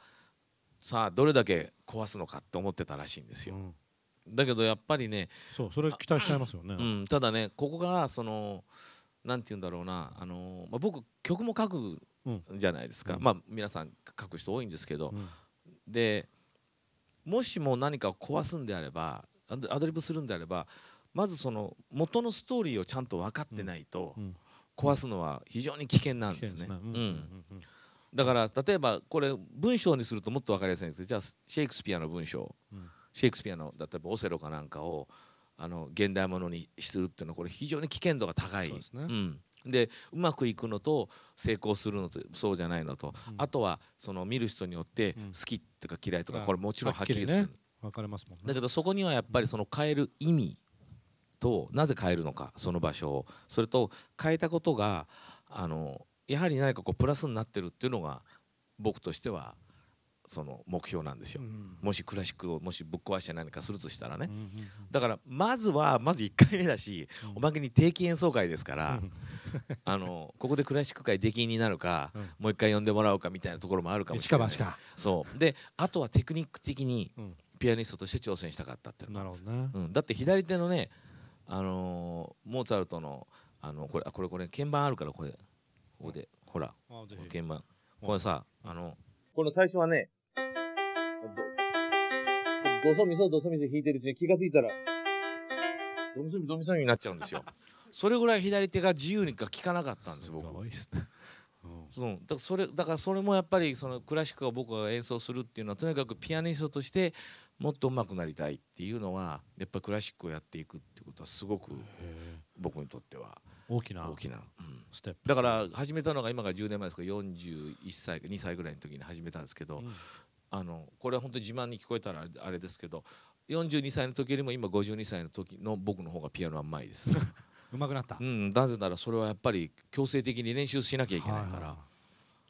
さあどれだけ壊すのかって思ってたらしいんですよ、うん。だけどやっぱりねそうそれ期待しちゃいますよね。うん、ただねここがそのなんて言うんだろうなあの、まあ、僕曲も書くうん。じゃないですか、うん。まあ皆さん書く人多いんですけど、うん。でもしも何かを壊すんであればアドリブするんであればまずその元のストーリーをちゃんと分かってないとうん。壊すのは非常に危険なん危ですね。うん。ううん。んだから例えばこれ文章にするともっと分かりやすいんですけどじゃあシェイクスピアの文章うん。シェイクスピアの例えばオセロかなんかをあの現代ものにするっていうのはこれ非常に危険度が高い。そうですね。ん、でうまくいくのと成功するのとそうじゃないのと、うん。あとはその見る人によってうん。好きとか嫌いとかあこれもちろんはっきりする、ね分かれますもんね。だけどそこにはやっぱりその変える意味となぜ変えるのかその場所を。それと変えたことがあのやはり何かこうプラスになってるっていうのが僕としてはその目標なんですよ。うんもしクラシックをもしぶっ壊して何かするとしたらね。うんうんだからまずはまず1回目だしうん。おまけに定期演奏会ですからうん。あのここでクラシック界出禁になるかうん。もう一回呼んでもらおうかみたいなところもあるかもしれない一か八か。そう。であとはテクニック的にうん。ピアニストとして挑戦したかったっていうのね。うん、だって左手のね、あのーモーツァルトのあのこれあこれこれ鍵盤あるからこれここでほらあぜひ。鍵盤。これさあのこの最初はねドドソミソドソミソ弾いてるうちに気がついたらドミソミドミソミになっちゃうんですよそれぐらい左手が自由にか効かなかったんですす僕ごいっすねうんうん、だからそれだからそれもやっぱりそのクラシックを僕が演奏するっていうのはとにかくピアニストとしてもっと上手くなりたいっていうのはやっぱりクラシックをやっていくってことはすごくへ僕にとってはー大きな大きな、うん。ステップ。だから始めたのが今が10年前ですか。ら41歳か2歳ぐらいの時に始めたんですけど、うん。あのこれは本当に自慢に聞こえたらあれですけど42歳の時よりも今52歳の時の僕の方がピアノはうまいです、うまくなった。うん、なぜならそれはやっぱり強制的に練習しなきゃいけないから、はいはい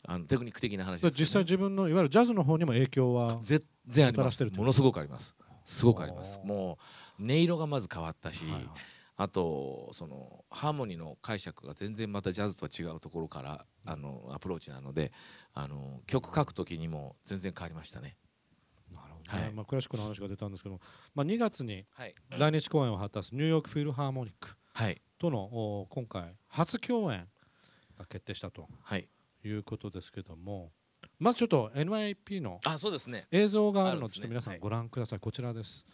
あのテクニック的な話ですね。実際自分のいわゆるジャズの方にも影響は全然あります。ものすごくあります。すごくあります。もう音色がまず変わったし、はいはいあとそのハーモニーの解釈が全然またジャズとは違うところからあのアプローチなのであの曲書く時にも全然変わりましたね。なるほどね。はい。まあクラシックの話が出たんですけどまあ2月にはい、来日公演を果たすニューヨークフィルハーモニックはい。とのお今回初共演が決定したとはい、いうことですけどもまずちょっと NYP のあそうですね。映像があるのでちょっと皆さはい。んご覧ください。こちらです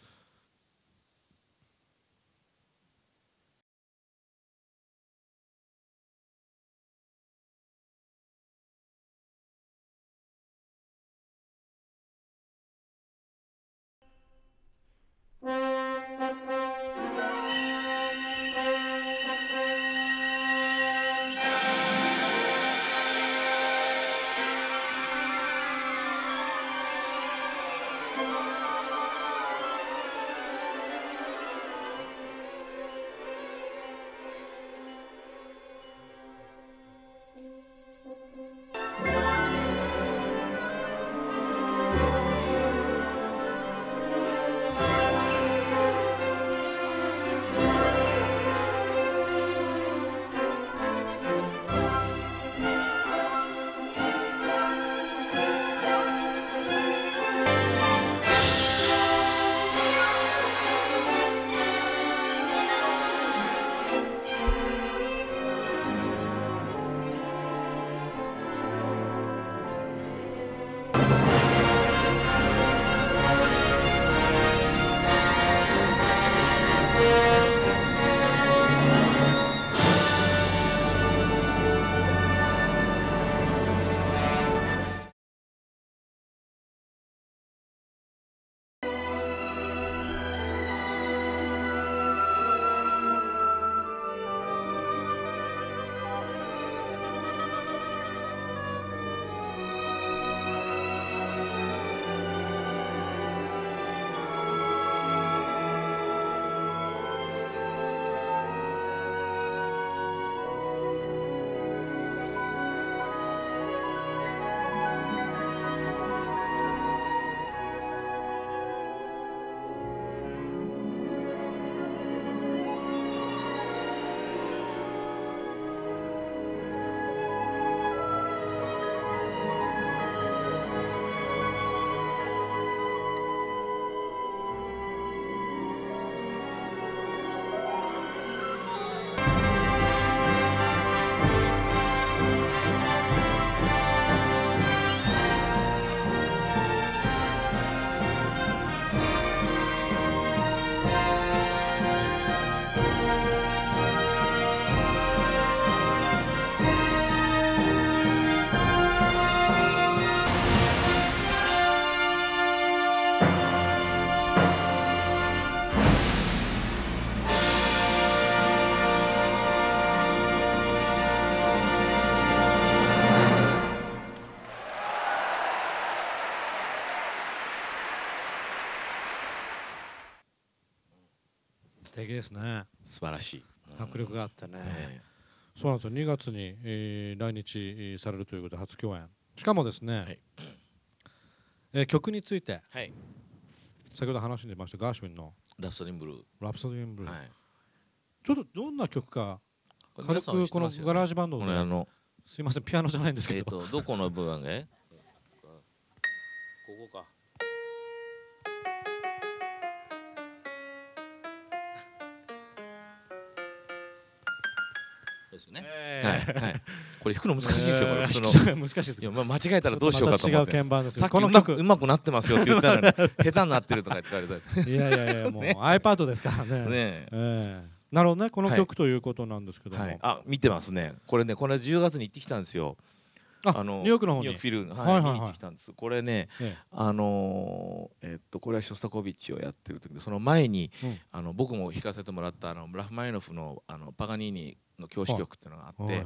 げえですね。素晴らしい、迫力があってね、えそうなんですよ。2月に、えー来日えーされるということで初共演。しかもですね、はい。えー曲についてえはい。先ほど話してましたガーシュウィンのラプソディンブルー、「ラプソディ・イン・ブルー」はい。ちょっとどんな曲か軽くこのガラージバンドのすいませんピアノじゃないんですけど、とどこの部分が？ですね、えはいーはい。これ弾くの難しいですよ、これ。普通のの。難しいです。いや、まあ、間違えたらどうしようかと思って。違う鍵盤ですさっきこの曲。うまくうまくなってますよって言ったら、ね、下手になってるとか言って言われた。いやいやいやもう iPad ですからね。ねえ。ええ。なるほどね。このはい曲ということなんですけども、はい、あ見てますね。これねこれ10月に行ってきたんですよ。あニューヨークの方に？フィル、はいはいはいってきたんです。これねえあのーえっとこれはショスタコービッチをやってる時でその前に、うん。あの僕も弾かせてもらったあのラフマニノフのあのパガニーニの教師曲っていうのがあって、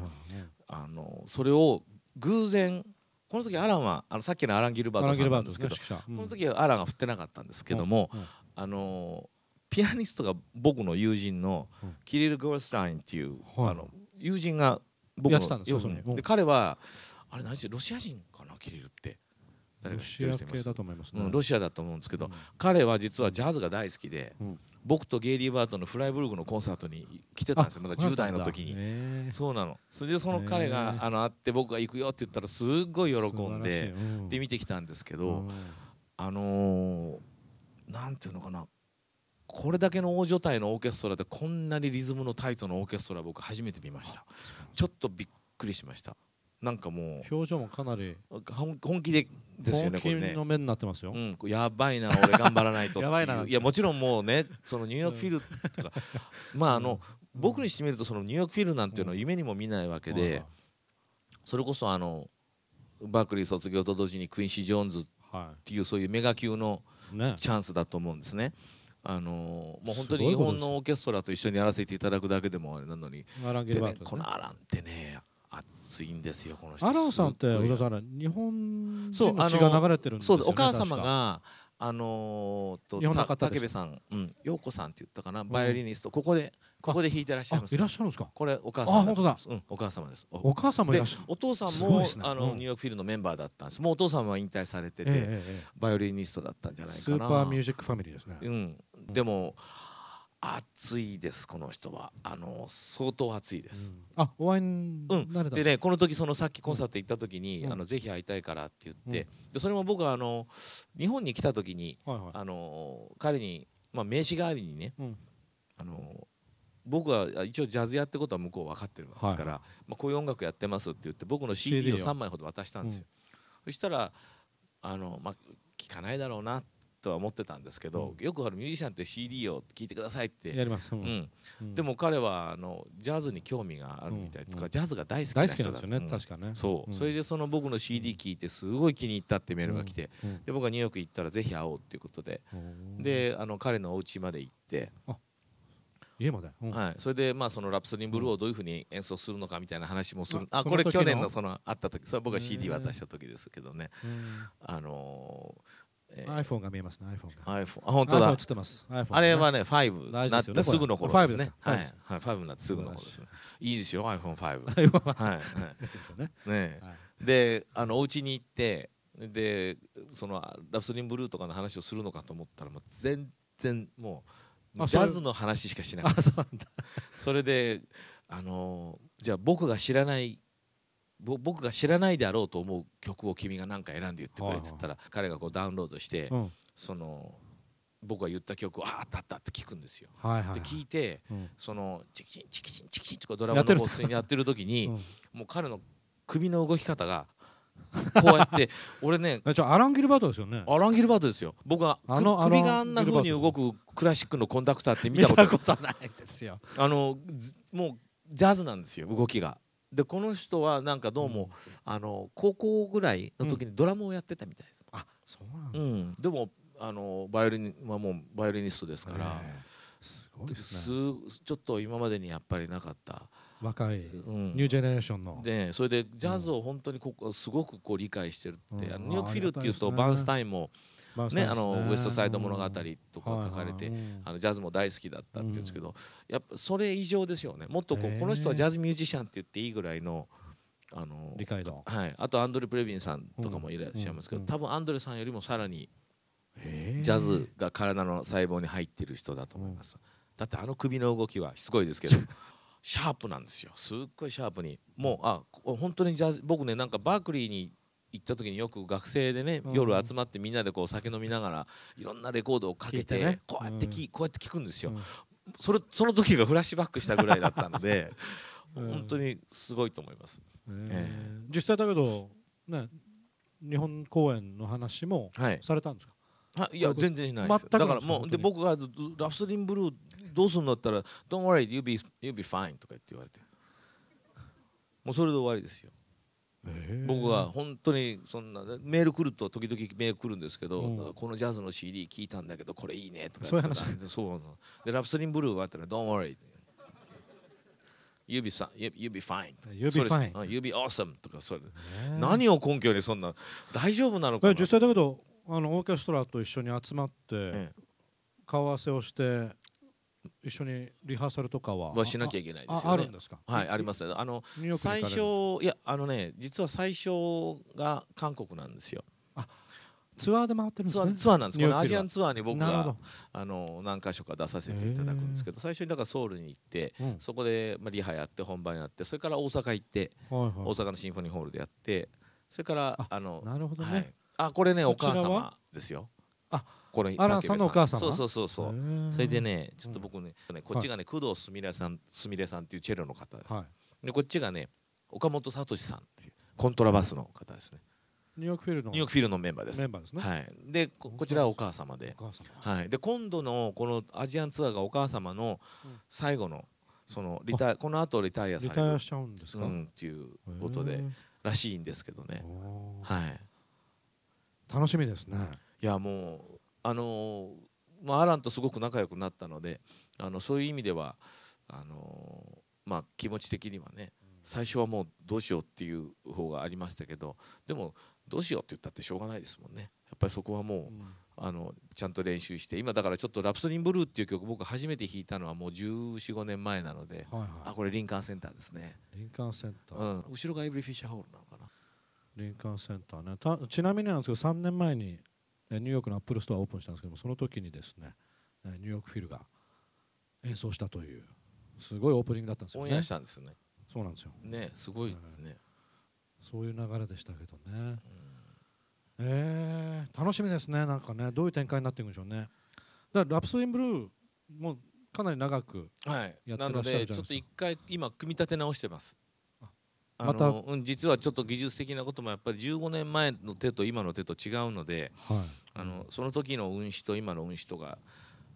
あのそれを偶然この時アランはあのさっきのアラン・ギルバートさんなんですけど、この時はアランが振ってなかったんですけども、あのピアニストが僕の友人のうん。キリル・ゴールスタインっていう、はい。あの友人が僕のやってたんですよよくねそれうん。で彼はあれ何しロシア人かなキリルって誰ロか知っシア系てる人います。だと思いますね、うん、ロシアだと思うんですけど、うん。彼は実はジャズが大好きで、うん。僕とゲイリー・バートンのフライブルグのコンサートに来てたんですよ。まだ10代の時に。にそうなの。それでその彼が、あの会って僕が行くよって言ったらすっごい喜んで、で見見てきたんですけど、あのーなんていうのかな。これだけの大所帯のオーケストラでこんなにリズムのタイトのオーケストラ僕初めて見ました。ちょっとびっくりしました。なんかも表情もかなり。本気でですよねこれね。の目になってますよ、うん、やばいな俺頑張らないと やばいないやもちろんもうねそのニューヨークフィルとか、まああの、僕にしてみるとそのニューヨークフィルなんていうのは夢にも見ないわけで、それこそあのバークリー卒業と同時にクインシー・ジョーンズっはていうそういうメガ級のチャンスだと思うんですね。あのもう本当に日本のオーケストラと一緒にやらせていただくだけでもあれなのに。ね。ねこのアランってね熱いんですよこの人アランさんって小田さん日本人の血が流れてるんですよねそうお母様があのーと日本のた方武部さん、うん、陽子さんって言ったかなバイオリニスト、ここでここで弾いてらっしゃいますあいらっしゃるんですか？これお母さんあ本当だ。うん、お母様です。おお母さんもいでらっしゃる。お父さんも、ね。あの、うん。ニューヨークフィルのメンバーだったんです。もうお父さんは引退されてて、えええええバイオリニストだったんじゃないえかな。スーパーミュージックファミリーですね。うん、でも熱いですこの人は。あの相当熱いです、あお会いにうんなれたでねこの時そのさっきコンサート行った時に、うん。あのぜひ会いたいからって言って、でそれも僕はあの日本に来た時にはいはい。あの彼に、まあ、名刺代わりにね、うん。あの僕は一応ジャズやってことは向こう分かってるんですから、まあ、こういう音楽やってますって言って僕の CD を CD を3枚ほど渡したんですよ、そしたらあの、まあ、聞かないだろうなとは思ってたんですけど、よくあるミュージシャンって CD を聴いてくださいって。やります、ううん。でも彼はあのジャズに興味があるみたいとか、うん。ジャズが大好きな大好き人だなんですよね、うん確かねそう、う。んそれでその僕の CD 聴いてすごい気に入ったってメールが来て、うん。で僕はニューヨーク行ったらぜひ会おうっていうことで、うんであの彼のお家まで行って、家まで、うん。はい、それでまあそのラプソディンブルーをどういうふうに演奏するのかみたいな話もする、ああこれ去年のその会った時それは僕が CD 渡した時ですけどね。うん。あのーえー。iPhone が見えますね iPhone が。iPhone あ本当 iPhone だ映ってます。iPhone あれはね5大事ですよねなってすぐの頃ですね。5はい。はい。5になってすぐの頃ですね。いいですよ iPhone5 iPhone は はいはい。ですよね。ねはい。であのお家に行ってでそのラプソディンブルーとかの話をするのかと思ったらもう全然もうジャズの話しかしなかった。あそれであのじゃあ僕が知らないぼ僕が知らないであろうと思う曲を君が何か選んで言ってくれって言ったら彼がこうダウンロードしてうんその僕が言った曲をああったあったって聞くんですよ。はいはいで聞いてうんそのチキチンチキチンチキチンとかドラムのボスにやってる時にうんもう彼の首の動き方がこうやって俺ねアラン・ギルバートですよねアラン・ギルバートですよ僕は首があんな風に動くクラシックのコンダクターって見見たことないですよあのずもうジャズなんですよ動きが。でこの人はなんかどうも、あの高校ぐらいの時にドラムをやってたみたいです。あそうなんでもあのバイオリンはもうバイオリニストですから、ええ。すごいでですね。すちょっと今までにやっぱりなかった。若いうん。ニュージェネレーションの。でそれでジャズを本当にここすごくこう理解してるって、ニューヨークフィルっていうとバーンスタインもねあのウエストサイド物語とか書かれて、あのジャズも大好きだったって言うんですけど、やっぱそれ以上ですよね。もっとこうこの人はジャズミュージシャンって言っていいぐらいのあの理解度はい、あとアンドレ・プレビンさんとかもいらっしゃいますけど、うん多分アンドレさんよりもさらにジャズが体の細胞に入ってる人だと思います、だってあの首の動きはしつこいですけど シャープなんですよ。すっごいシャープに。もうあこ本当にジャズ僕ねなんかバークリーに行った時によく学生でね、うん。夜集まってみんなでこう酒飲みながらいろんなレコードをかけてね。こうやってき、こうやって聞くんですよ、うんそれその時がフラッシュバックしたぐらいだったので、うん。本当にすごいと思います、へー。え実際だけどね日本公演の話もはい。されたんですか？あいやこれ全然ないです。だからもうで僕が「ラプソディンブルーどうするんだったら「Don't worry you'll be, you'll be fine」とか言って言われて。もうそれで終わりですよ僕は本当にそんなメール来ると時々メール来るんですけど、うん。このジャズの CD 聞いたんだけどこれいいねとかそういう話。そうでラプソディンブルーはあったら「Don't worry you'll be, you'll you'll be fine」You'll be fine「You'll be awesome」とかそれね何を根拠にそんな大丈夫なのかな？え実際だけどあのオーケストラと一緒に集まってええ。顔合わせをして一緒にリハーサルとかは？はしなきゃいけないであすよね。ああるんですか？はい、ありますね。あの最初いやあのね実は最初が韓国なんですよ。ツアーで回ってるんですね？ツアーなんです。このアジアンツアーに僕があの何箇所か出させていただくんですけど、最初にだからソウルに行って、うん。そこでまあリハやって本番やって、それから大阪行って、はいはい。大阪のシンフォニーホールでやって、それからああのなるほどね、はい。あこれねお母様ですよ。あこれアランさんのお母様？そうそうそうそう。うそれでねちょっと僕ねねこっちがね工藤すみれさんすみれさんっていうチェロの方です。はい。でこっちがね岡本聡さんっていうコントラバスの方ですね。ニューヨークフィルのニューヨークフィルのメンバーですメンバーですね、はい。でここちらはお母様で。お母様。はい。で今度のこのアジアンツアーがお母様の最後のそのリタイこの後リタイアリされるタイアしちゃうんですか、うんっていうことでらしいんですけどね。はい。楽しみですね。いやもうあのーまあアランとすごく仲良くなったのであのそういう意味ではあのーまあ気持ち的にはね最初はもうどうしようっていう方がありましたけどでもどうしようって言ったってしょうがないですもんね。やっぱりそこはもううん。あのちゃんと練習して今だからちょっと「ラプソディン・ブルー」っていう曲僕初めて弾いたのはもう1415年前なのではいはあこれリンカーンセンターですね、いリンカーンセンター、うん、後ろがエブリ・フィッシャーホールなのかな。リンカーンセンターね。たちなみになんですけど3年前にえニューヨークのアップルストアオープンしたんですけどもその時にですねえニューヨークフィルが演奏したというすごいオープニングだったんですよね。オンエアしたんですよね。そうなんですよ。ねすごいですね、そういう流れでしたけどね、えー、楽しみですね。なんかねどういう展開になっていくんでしょうね。だからラプソディンブルーもかなり長くはい。やってなのらっしゃるじゃないですか。でちょっと一回今組み立て直してます。またのうん、実はちょっと技術的なこともやっぱり15年前の手と今の手と違うのではいあのその時の運指と今の運指とか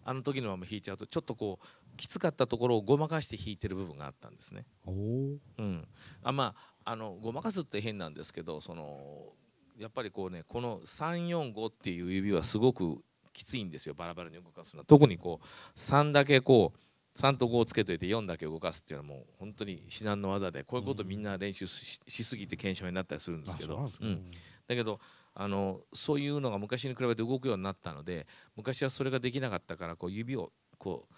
あの時のまま弾いちゃうとちょっとこうきつかったところをごまかして弾いてる部分があったんですね。おおうん、あまああのごまかすって変なんですけどそのやっぱりこうねこの345っていう指はすごくきついんですよバラバラに動かすの。は特にこう3だけこう3と5をつけといて4だけ動かすっていうのはもう本当に至難の技でこういうことみんな練習ししすぎて検証になったりするんですけど。うん。だけどあのそういうのが昔に比べて動くようになったので昔はそれができなかったからこう指をこう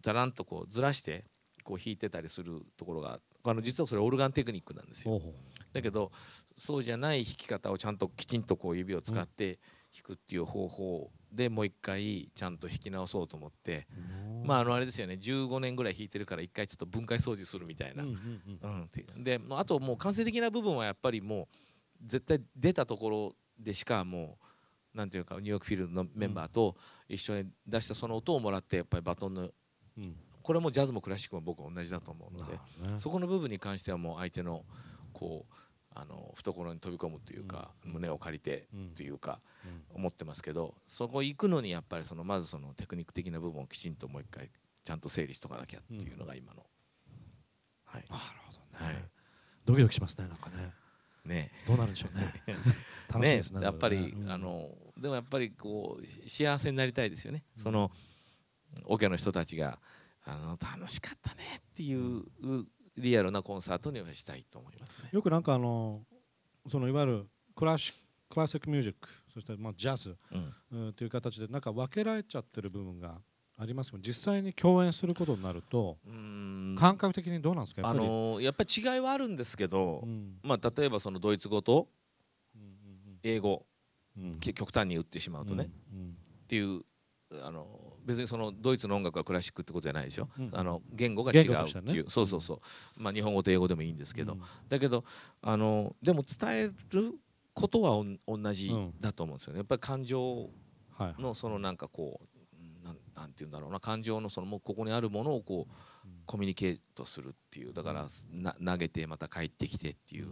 だらんとこうずらしてこう弾いてたりするところがあの実はそれオルガンテクニックなんですよ。だけどそうじゃない弾き方をちゃんときちんとこう指を使って弾くっていう方法でもう一回ちゃんと弾き直そうと思ってうまああのあれですよね。15年ぐらい弾いてるから一回ちょっと分解掃除するみたいな。であともう完成的な部分はやっぱりもう絶対出たところでしかもうなんていうかニューヨークフィルのメンバーと一緒に出したその音をもらってやっぱりバトンのうん。これもジャズもクラシックも僕は同じだと思うのでね。そこの部分に関してはもう相手のこうあの懐に飛び込むというか、うん。胸を借りてうん。というかうん。思ってますけどそこ行くのにやっぱりそのまずそのテクニック的な部分をきちんともう一回ちゃんと整理しとかなきゃっていうのが今の、はい。なるほどね、はい。ドキドキしますねなんかねね。どうなるんでしょうね。楽しみですねやっぱり、うん。あのでもやっぱりこう幸せになりたいですよね、そのオケの人たちがあの楽しかったねっていうリアルなコンサートにはしたいと思いますね。よくなんかあのそのいわゆるクラシッククラシックミュージックそしてまあジャズ、うん。うん、という形でなんか分けられちゃってる部分がありますけど実際に共演することになるとうん。感覚的にどうなんですか？やっあぱり、のーやっぱり違いはあるんですけど、うん。まあ、例えばそのドイツ語とうん英語うん。極端に打ってしまうとね、うんっていうあの別にそのドイツの音楽がクラシックってことじゃないですよ、うんあの言語が違う言語としてね。っていう、そうそう。そう、まあ、日本語と英語でもいいんですけど、うん。だけどあのでも伝えることはおん同じうん。だと思うんですよね。やっぱり感情はいのそのなんかこうなんなんて言うんだろうな感情のそのもうここにあるものをこうコミュニケートするっていうだからな投げてまた帰ってきてっていう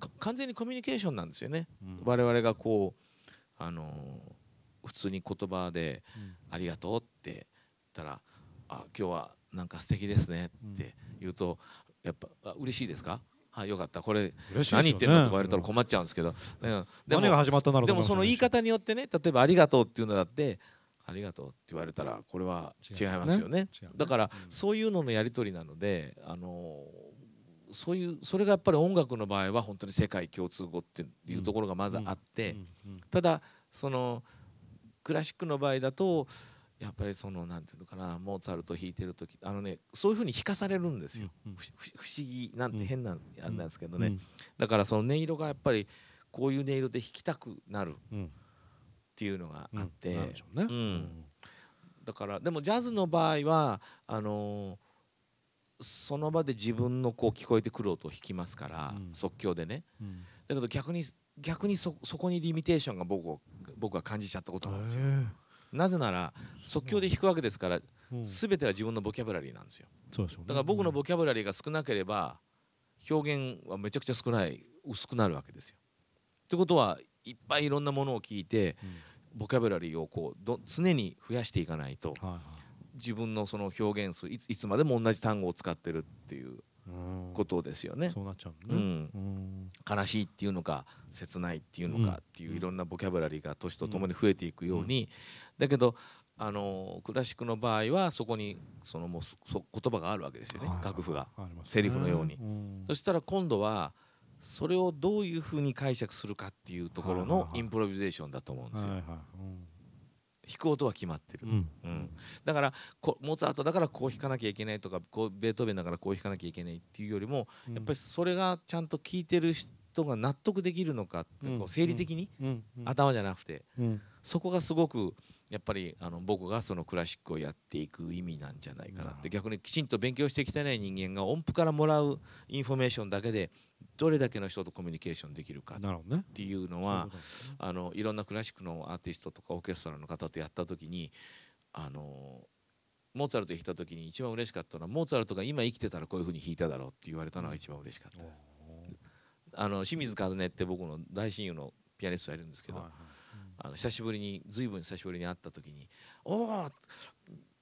か完全にコミュニケーションなんですよね。うん。我々がこうあのー普通に言葉でうん「ありがとう」って言ったら「あ今日はなんか素敵ですね」って言うとやっぱ「あ嬉しいですか?」はい、よかった。これ何言ってんのとか言われたら困っちゃうんですけど、うん。でもでもその言い方によってね例えば「ありがとう」っていうのだって「ありがとう」って言われたらこれは違いますよね。だからうん。そういうののやり取りなのであのそういうそれがやっぱり音楽の場合は本当に世界共通語っていうところがまずあって、ただそのクラシックの場合だとやっぱりそのなんていうのかなモーツァルト弾いてる時あのねそういうふうに弾かされるんですよ、不思議なんうんて変なあんなんですけどね、うん。だからその音色がやっぱりこういう音色で弾きたくなる。っうんていうのがあって、だからでもジャズの場合はあのーその場で自分のこう聞こえてくる音を弾きますから、うん。即興でね。うん。だけど逆に逆にそそこにリミテーションが僕を僕は感じちゃったことなんですよ。へなぜなら即興で弾くわけですからえうん。全ては自分のボキャブラリーなんですよ。そうですよね。だから僕のボキャブラリーが少なければ表現はめちゃくちゃ少ない薄くなるわけですよ。ってことはいっぱいいろんなものを聞いてうん。ボキャブラリーをこうど常に増やしていかないと自分のその表現数いついつまでも同じ単語を使ってるっていううん。ことですよね。そうなっちゃううね。ん、うん。悲しいっていうのか切ないっていうのうん。かっていういろんなボキャブラリーが年とともに増えていくように、だけどあのクラシックの場合はそこにそのもうそそ言葉があるわけですよね、はい楽譜が。セリフのように。ん。そしたら今度はそれをどういうふうに解釈するかっていうところのインプロビゼーションだと思うんですよ。弾く音は決まってる。う。ん。うん。だからこモーツァルトだからこう弾かなきゃいけないとかこうベートーベンだからこう弾かなきゃいけないっていうよりもうん。やっぱりそれがちゃんと聞いてる人が納得できるのかってうん。こう生理的に？頭じゃなくて。うん。そこがすごくやっぱりあの僕がそのクラシックをやっていく意味なんじゃないかなって逆にきちんと勉強してきてない人間が音符からもらうインフォメーションだけでどれだけの人とコミュニケーションできるかっていうのはあのいろんなクラシックのアーティストとかオーケストラの方とやった時にあのモーツァルト弾いた時に一番嬉しかったのはモーツァルトが今生きてたらこういうふうに弾いただろうって言われたのが一番嬉しかったです。あの清水和音って僕の大親友のピアニストがいるんですけど、はいはい。あの久しぶりに随分久しぶりに会った時に「おお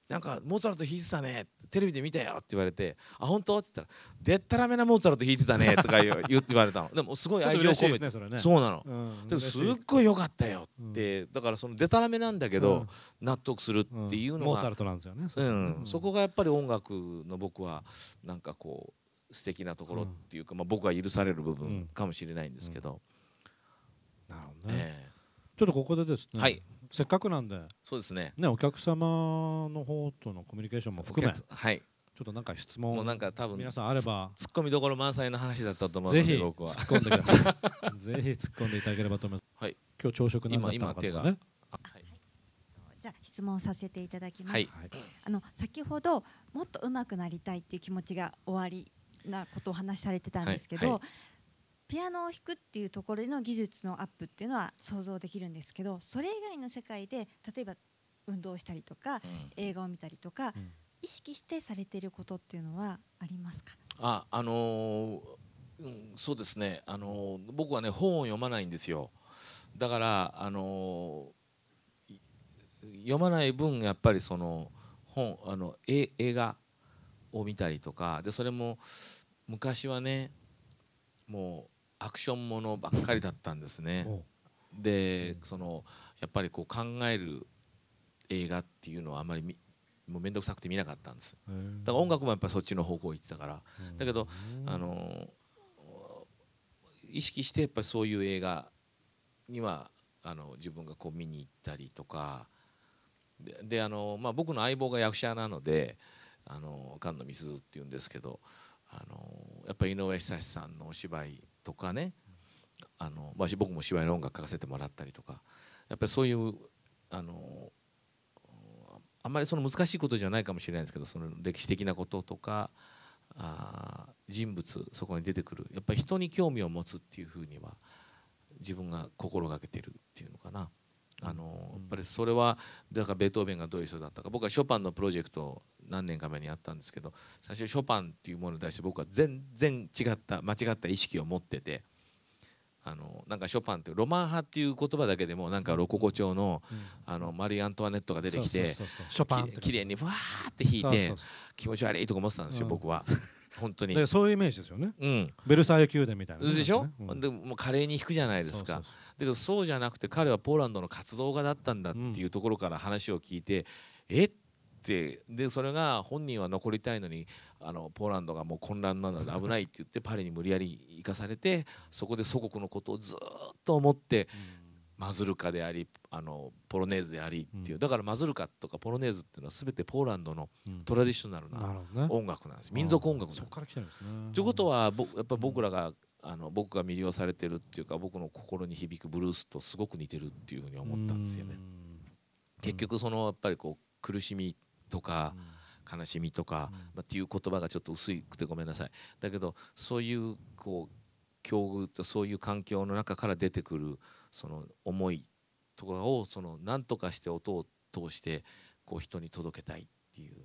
なんかモーツァルト弾いてたねテレビで見たよ」って言われて「あ本当?」って言ったら「でったらめなモーツァルト弾いてたね」とか言われたの。でもすごい愛情を込めて、それね。そうなの、うんでもすっごい良かったよって、だからそのでたらめなんだけど、納得するっていうのが、モーツァルトなんですよねうん。そこがやっぱり音楽の僕はなんかこう素敵なところっていうか、まあ、僕が許される部うん。分かもしれないんですけど、なるほどね。えちょっとここでですねえはいせっかくなんで。そうですね。ねお客様の方とのコミュニケーションも含め。はい。ちょっとなんか質もう問なんか多分皆さんあれば。ツッコミどころ満載の話だったと思うのぜひ突っで僕は込んでください。ぜひ突っ込んでいただければと思います。はい。今日朝食何だった今今手が、のかとかね。あはい。じゃあ質問させていただきます、はい。はいあの先ほどもっと上手くなりたいっていう気持ちがおありなことをお話しされてたんですけど、はい。はピアノを弾くっていうところでの技術のアップっていうのは想像できるんですけどそれ以外の世界で例えば運動したりとかうん。映画を見たりとか、うん。意識してされていることっていうのはありますか？ああのーうんそうですね。あのー僕はね本を読まないんですよ。だからあのーい読まない分やっぱりその本あのえ映画を見たりとかでそれも昔はねもうアクションものばっかりだったんですね。でそのやっぱりこう考える映画っていうのはあまりみもう面倒くさくて見なかったんです。だから音楽もやっぱりそっちの方向行ってたから。うん。だけどあの意識してやっぱりそういう映画にはあの自分がこう見に行ったりとか。でであの、まあ、僕の相棒が役者なのであの菅野美鈴っていうんですけどあのやっぱり井上久志さんのお芝居とかねあの、まあ、僕も芝居の音楽書かせてもらったりとかやっぱりそういうあのあんまりその難しいことじゃないかもしれないですけどその歴史的なこととかあ人物そこに出てくるやっぱり人に興味を持つっていうふうには自分が心がけてるっていうのかな。あのやっぱりそれはだからベートーベンがどういう人だったか僕はショパンのプロジェクト何年か前にやったんですけど最初ショパンっていうものに対して僕は全然違った間違った意識を持っててあのなんかショパンってロマン派っていう言葉だけでもなんかロココ調の,、あのマリー・アントワネットが出てきてショパンきれいにわーって弾いて気持ち悪いとか思ってたんですよ、僕は。本当に。そういうイメージですよね、うん、ベルサイユ宮殿みたいな、ね、でしょ、うん、でもう華麗に弾くじゃないですか。だけどそうじゃなくて彼はポーランドの活動家だったんだっていうところから話を聞いて、うん、え？ってでそれが本人は残りたいのにあのポーランドがもう混乱なので危ないって言ってパリに無理やり行かされてそこで祖国のことをずっと思って、マズルカでありあのポロネーズでありっていう、だからマズルカとかポロネーズっていうのは全てポーランドのトラディショナルな音楽なんです、民族音楽なんです。ということはやっぱ僕らがあの僕が魅了されてるっていうか僕の心に響くブルースとすごく似てるっていうふうに思ったんですよね。結局そのやっぱりこう苦しみとか、悲しみとか、まあ、っていう言葉がちょっと薄くてごめんなさい。だけどそういうこう境遇とそういう環境の中から出てくるその思いとかをその何とかして音を通してこう人に届けたいっていう。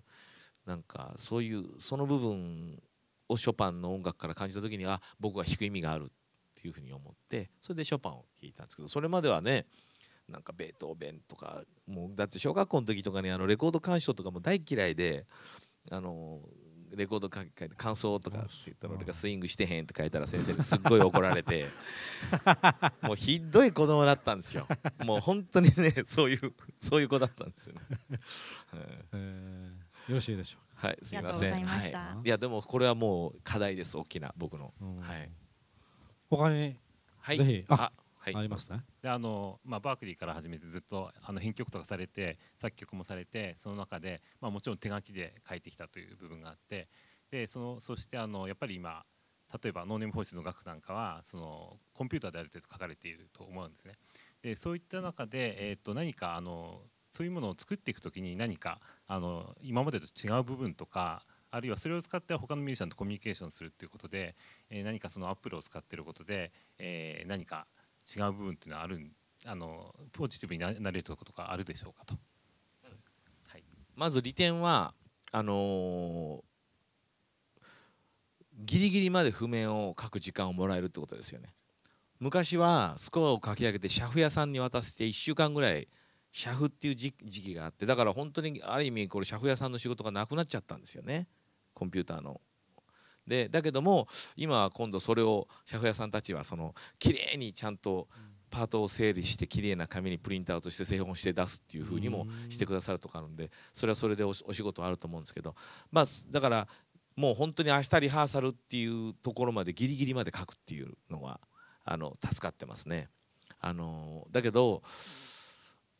なんかそういうその部分をショパンの音楽から感じた時にあ僕は弾く意味があるっていうふうに思ってそれでショパンを弾いたんですけどそれまではねなんかベートーベンとかもうだって小学校の時とかにあのレコード鑑賞とかも大嫌いであのレコード書いて感想とかって言ったら俺がスイングしてへんって書いたら先生にすっごい怒られて もうひどい子供だったんですよ。もう本当にね そういうそういう子だったんですよね、えー、よろしいでしょうはいすみません。はい、いやでもこれはもう課題です大きな僕の、はい。他に、はい、ぜひあはい、ありますねであの、まあ、バークリーから始めてずっとあの編曲とかされて作曲もされてその中で、まあ、もちろん手書きで書いてきたという部分があってでそのそしてあのやっぱり今例えばノーネームボイスの楽なんかはそのコンピューターである程度書かれていると思うんですね。でそういった中で、えー、と何かあのそういうものを作っていく時に何かあの今までと違う部分とかあるいはそれを使って他のミュージシャンとコミュニケーションするっていうことで、えー、何かそのアップルを使っていることで、えー、何か違う部分っていうのはあるあのポジティブになれることがあるでしょうかと、はい、まず利点はあのー、ギリギリまで譜面を書く時間をもらえるってことですよね。昔はスコアを書き上げてシャフ屋さんに渡せて1週間ぐらいシャフっていう時期があってだから本当にある意味これシャフ屋さんの仕事がなくなっちゃったんですよね。コンピューターの。でだけども今は今度それをシャフ屋さんたちはその綺麗にちゃんとパートを整理して綺麗な紙にプリントアウトして製本して出すっていう風にもしてくださるとかあるんでそれはそれでお仕事あると思うんですけどまあだからもう本当に明日リハーサルっていうところまでギリギリまで書くっていうのはあの助かってますね。あのだけど、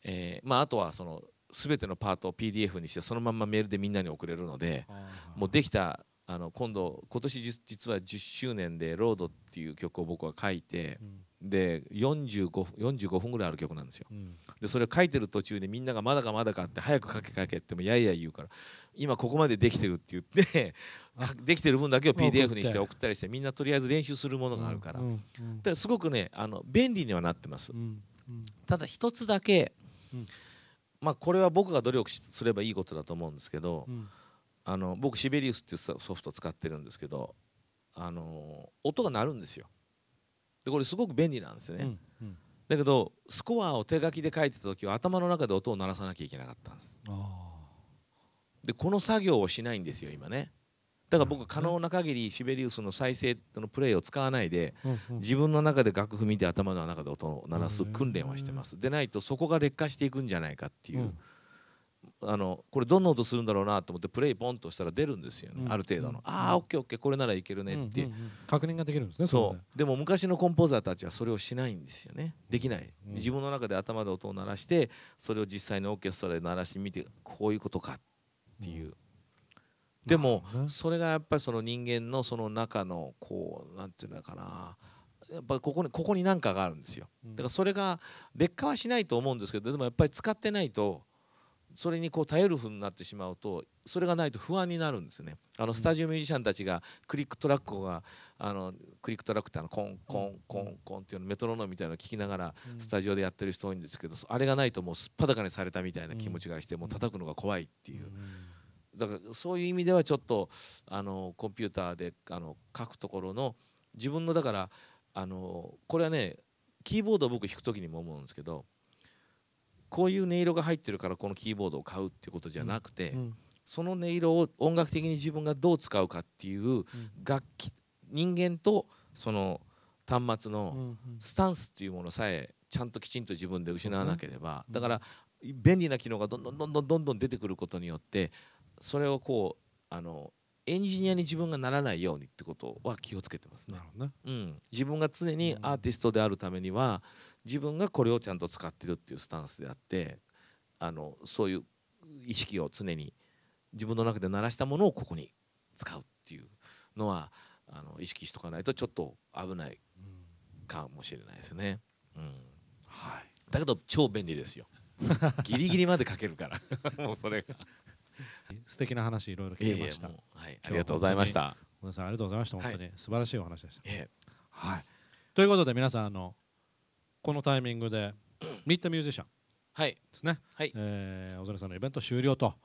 えーまあ、あとはその全てのパートを PDF にしてそのままメールでみんなに送れるのでもうできたあの今度今年実は10周年で「ロード」っていう曲を僕は書いて、うん、で 45, 45分ぐらいある曲なんですよ、うん、でそれを書いてる途中でみんながまだかまだかって早く書け書けってもやいや言うから今ここまでできてるって言って できてる分だけを PDF にして送ったりして。みんなとりあえず練習するものがあるから、うんうん、すごくねあの便利にはなってます、ただ一つだけ、まあこれは僕が努力すればいいことだと思うんですけど、あの僕シベリウスっていうソフト使ってるんですけどあの音が鳴るんですよ。でこれすごく便利なんですね、うんうん、だけどスコアを手書きで書いてた時は頭の中で音を鳴らさなきゃいけなかったんです。でこの作業をしないんですよ今ね。だから僕可能な限りシベリウスの再生のプレイを使わないで自分の中で楽譜見て頭の中で音を鳴らす訓練はしてます。でないとそこが劣化していくんじゃないかっていうあのこれどんな音するんだろうなと思ってプレイポンとしたら出るんですよね、うん。ある程度の、うん。ああオッケーオッケーこれならいけるねって、う。んうんうん。確認ができるんですねそう。でも昔のコンポーザーたちはそれをしないんですよね。できない、うん。自分の中で頭で音を鳴らしてそれを実際にオーケストラで鳴らしてみてこういうことかっていう、でも、それがやっぱりその人間のその中のこうなんていうのかな。やっぱりここにここに何かがあるんですよ。うん。だからそれが劣化はしないと思うんですけどでもやっぱり使ってないとそれにこう頼るふうになってしまうとそれがないと不安になるんですね。あのスタジオミュージシャンたちがクリックトラックがあのクリックトラックってあのコンコンコンコンっていうのメトロノームみたいなのを聞きながらうん。スタジオでやってる人多いんですけどあれがないともうすっぱだかにされたみたいな気持ちがしてもう叩くのが怖いっていう。だからそういう意味ではちょっとあのコンピューターであの書くところの自分のだからあのこれはねキーボードを僕弾く時にも思うんですけどこういう音色が入ってるからこのキーボードを買うっていうことじゃなくて、うんその音色を音楽的に自分がどう使うかっていう楽器人間とその端末のうんスタンスっていうものさえちゃんときちんと自分で失わなければ、うん。だから便利な機能がどんどんどんどんどんどん出てくることによってそれをこうあのエンジニアに自分がならないようにってことは気をつけてますねな。るほどねうん、自分が常にアーティストであるためには自分がこれをちゃんと使ってるっていうスタンスであってあのそういう意識を常に自分の中で鳴らしたものをここに使うっていうのはあの意識しとかないとちょっと危ないかもしれないですね。うん。はい。だけど超便利ですよ。ギリギリまで書けるから。もうそれが。素敵な話いろいろ聞いえいえきましたもうはい、ありがとうございました。小田さんありがとうございました。本当に素晴らしいお話でした。ええはい。ということで皆さんあのこのタイミングで「ミッドミュージシャン」はい。ですね。はい。えー小曽根さんのイベント終了と。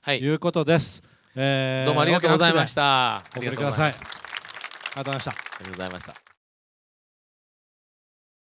はい。いうことです。えーどうもありがとうございました。お送りください。ありがとうございました。ありがとうございました。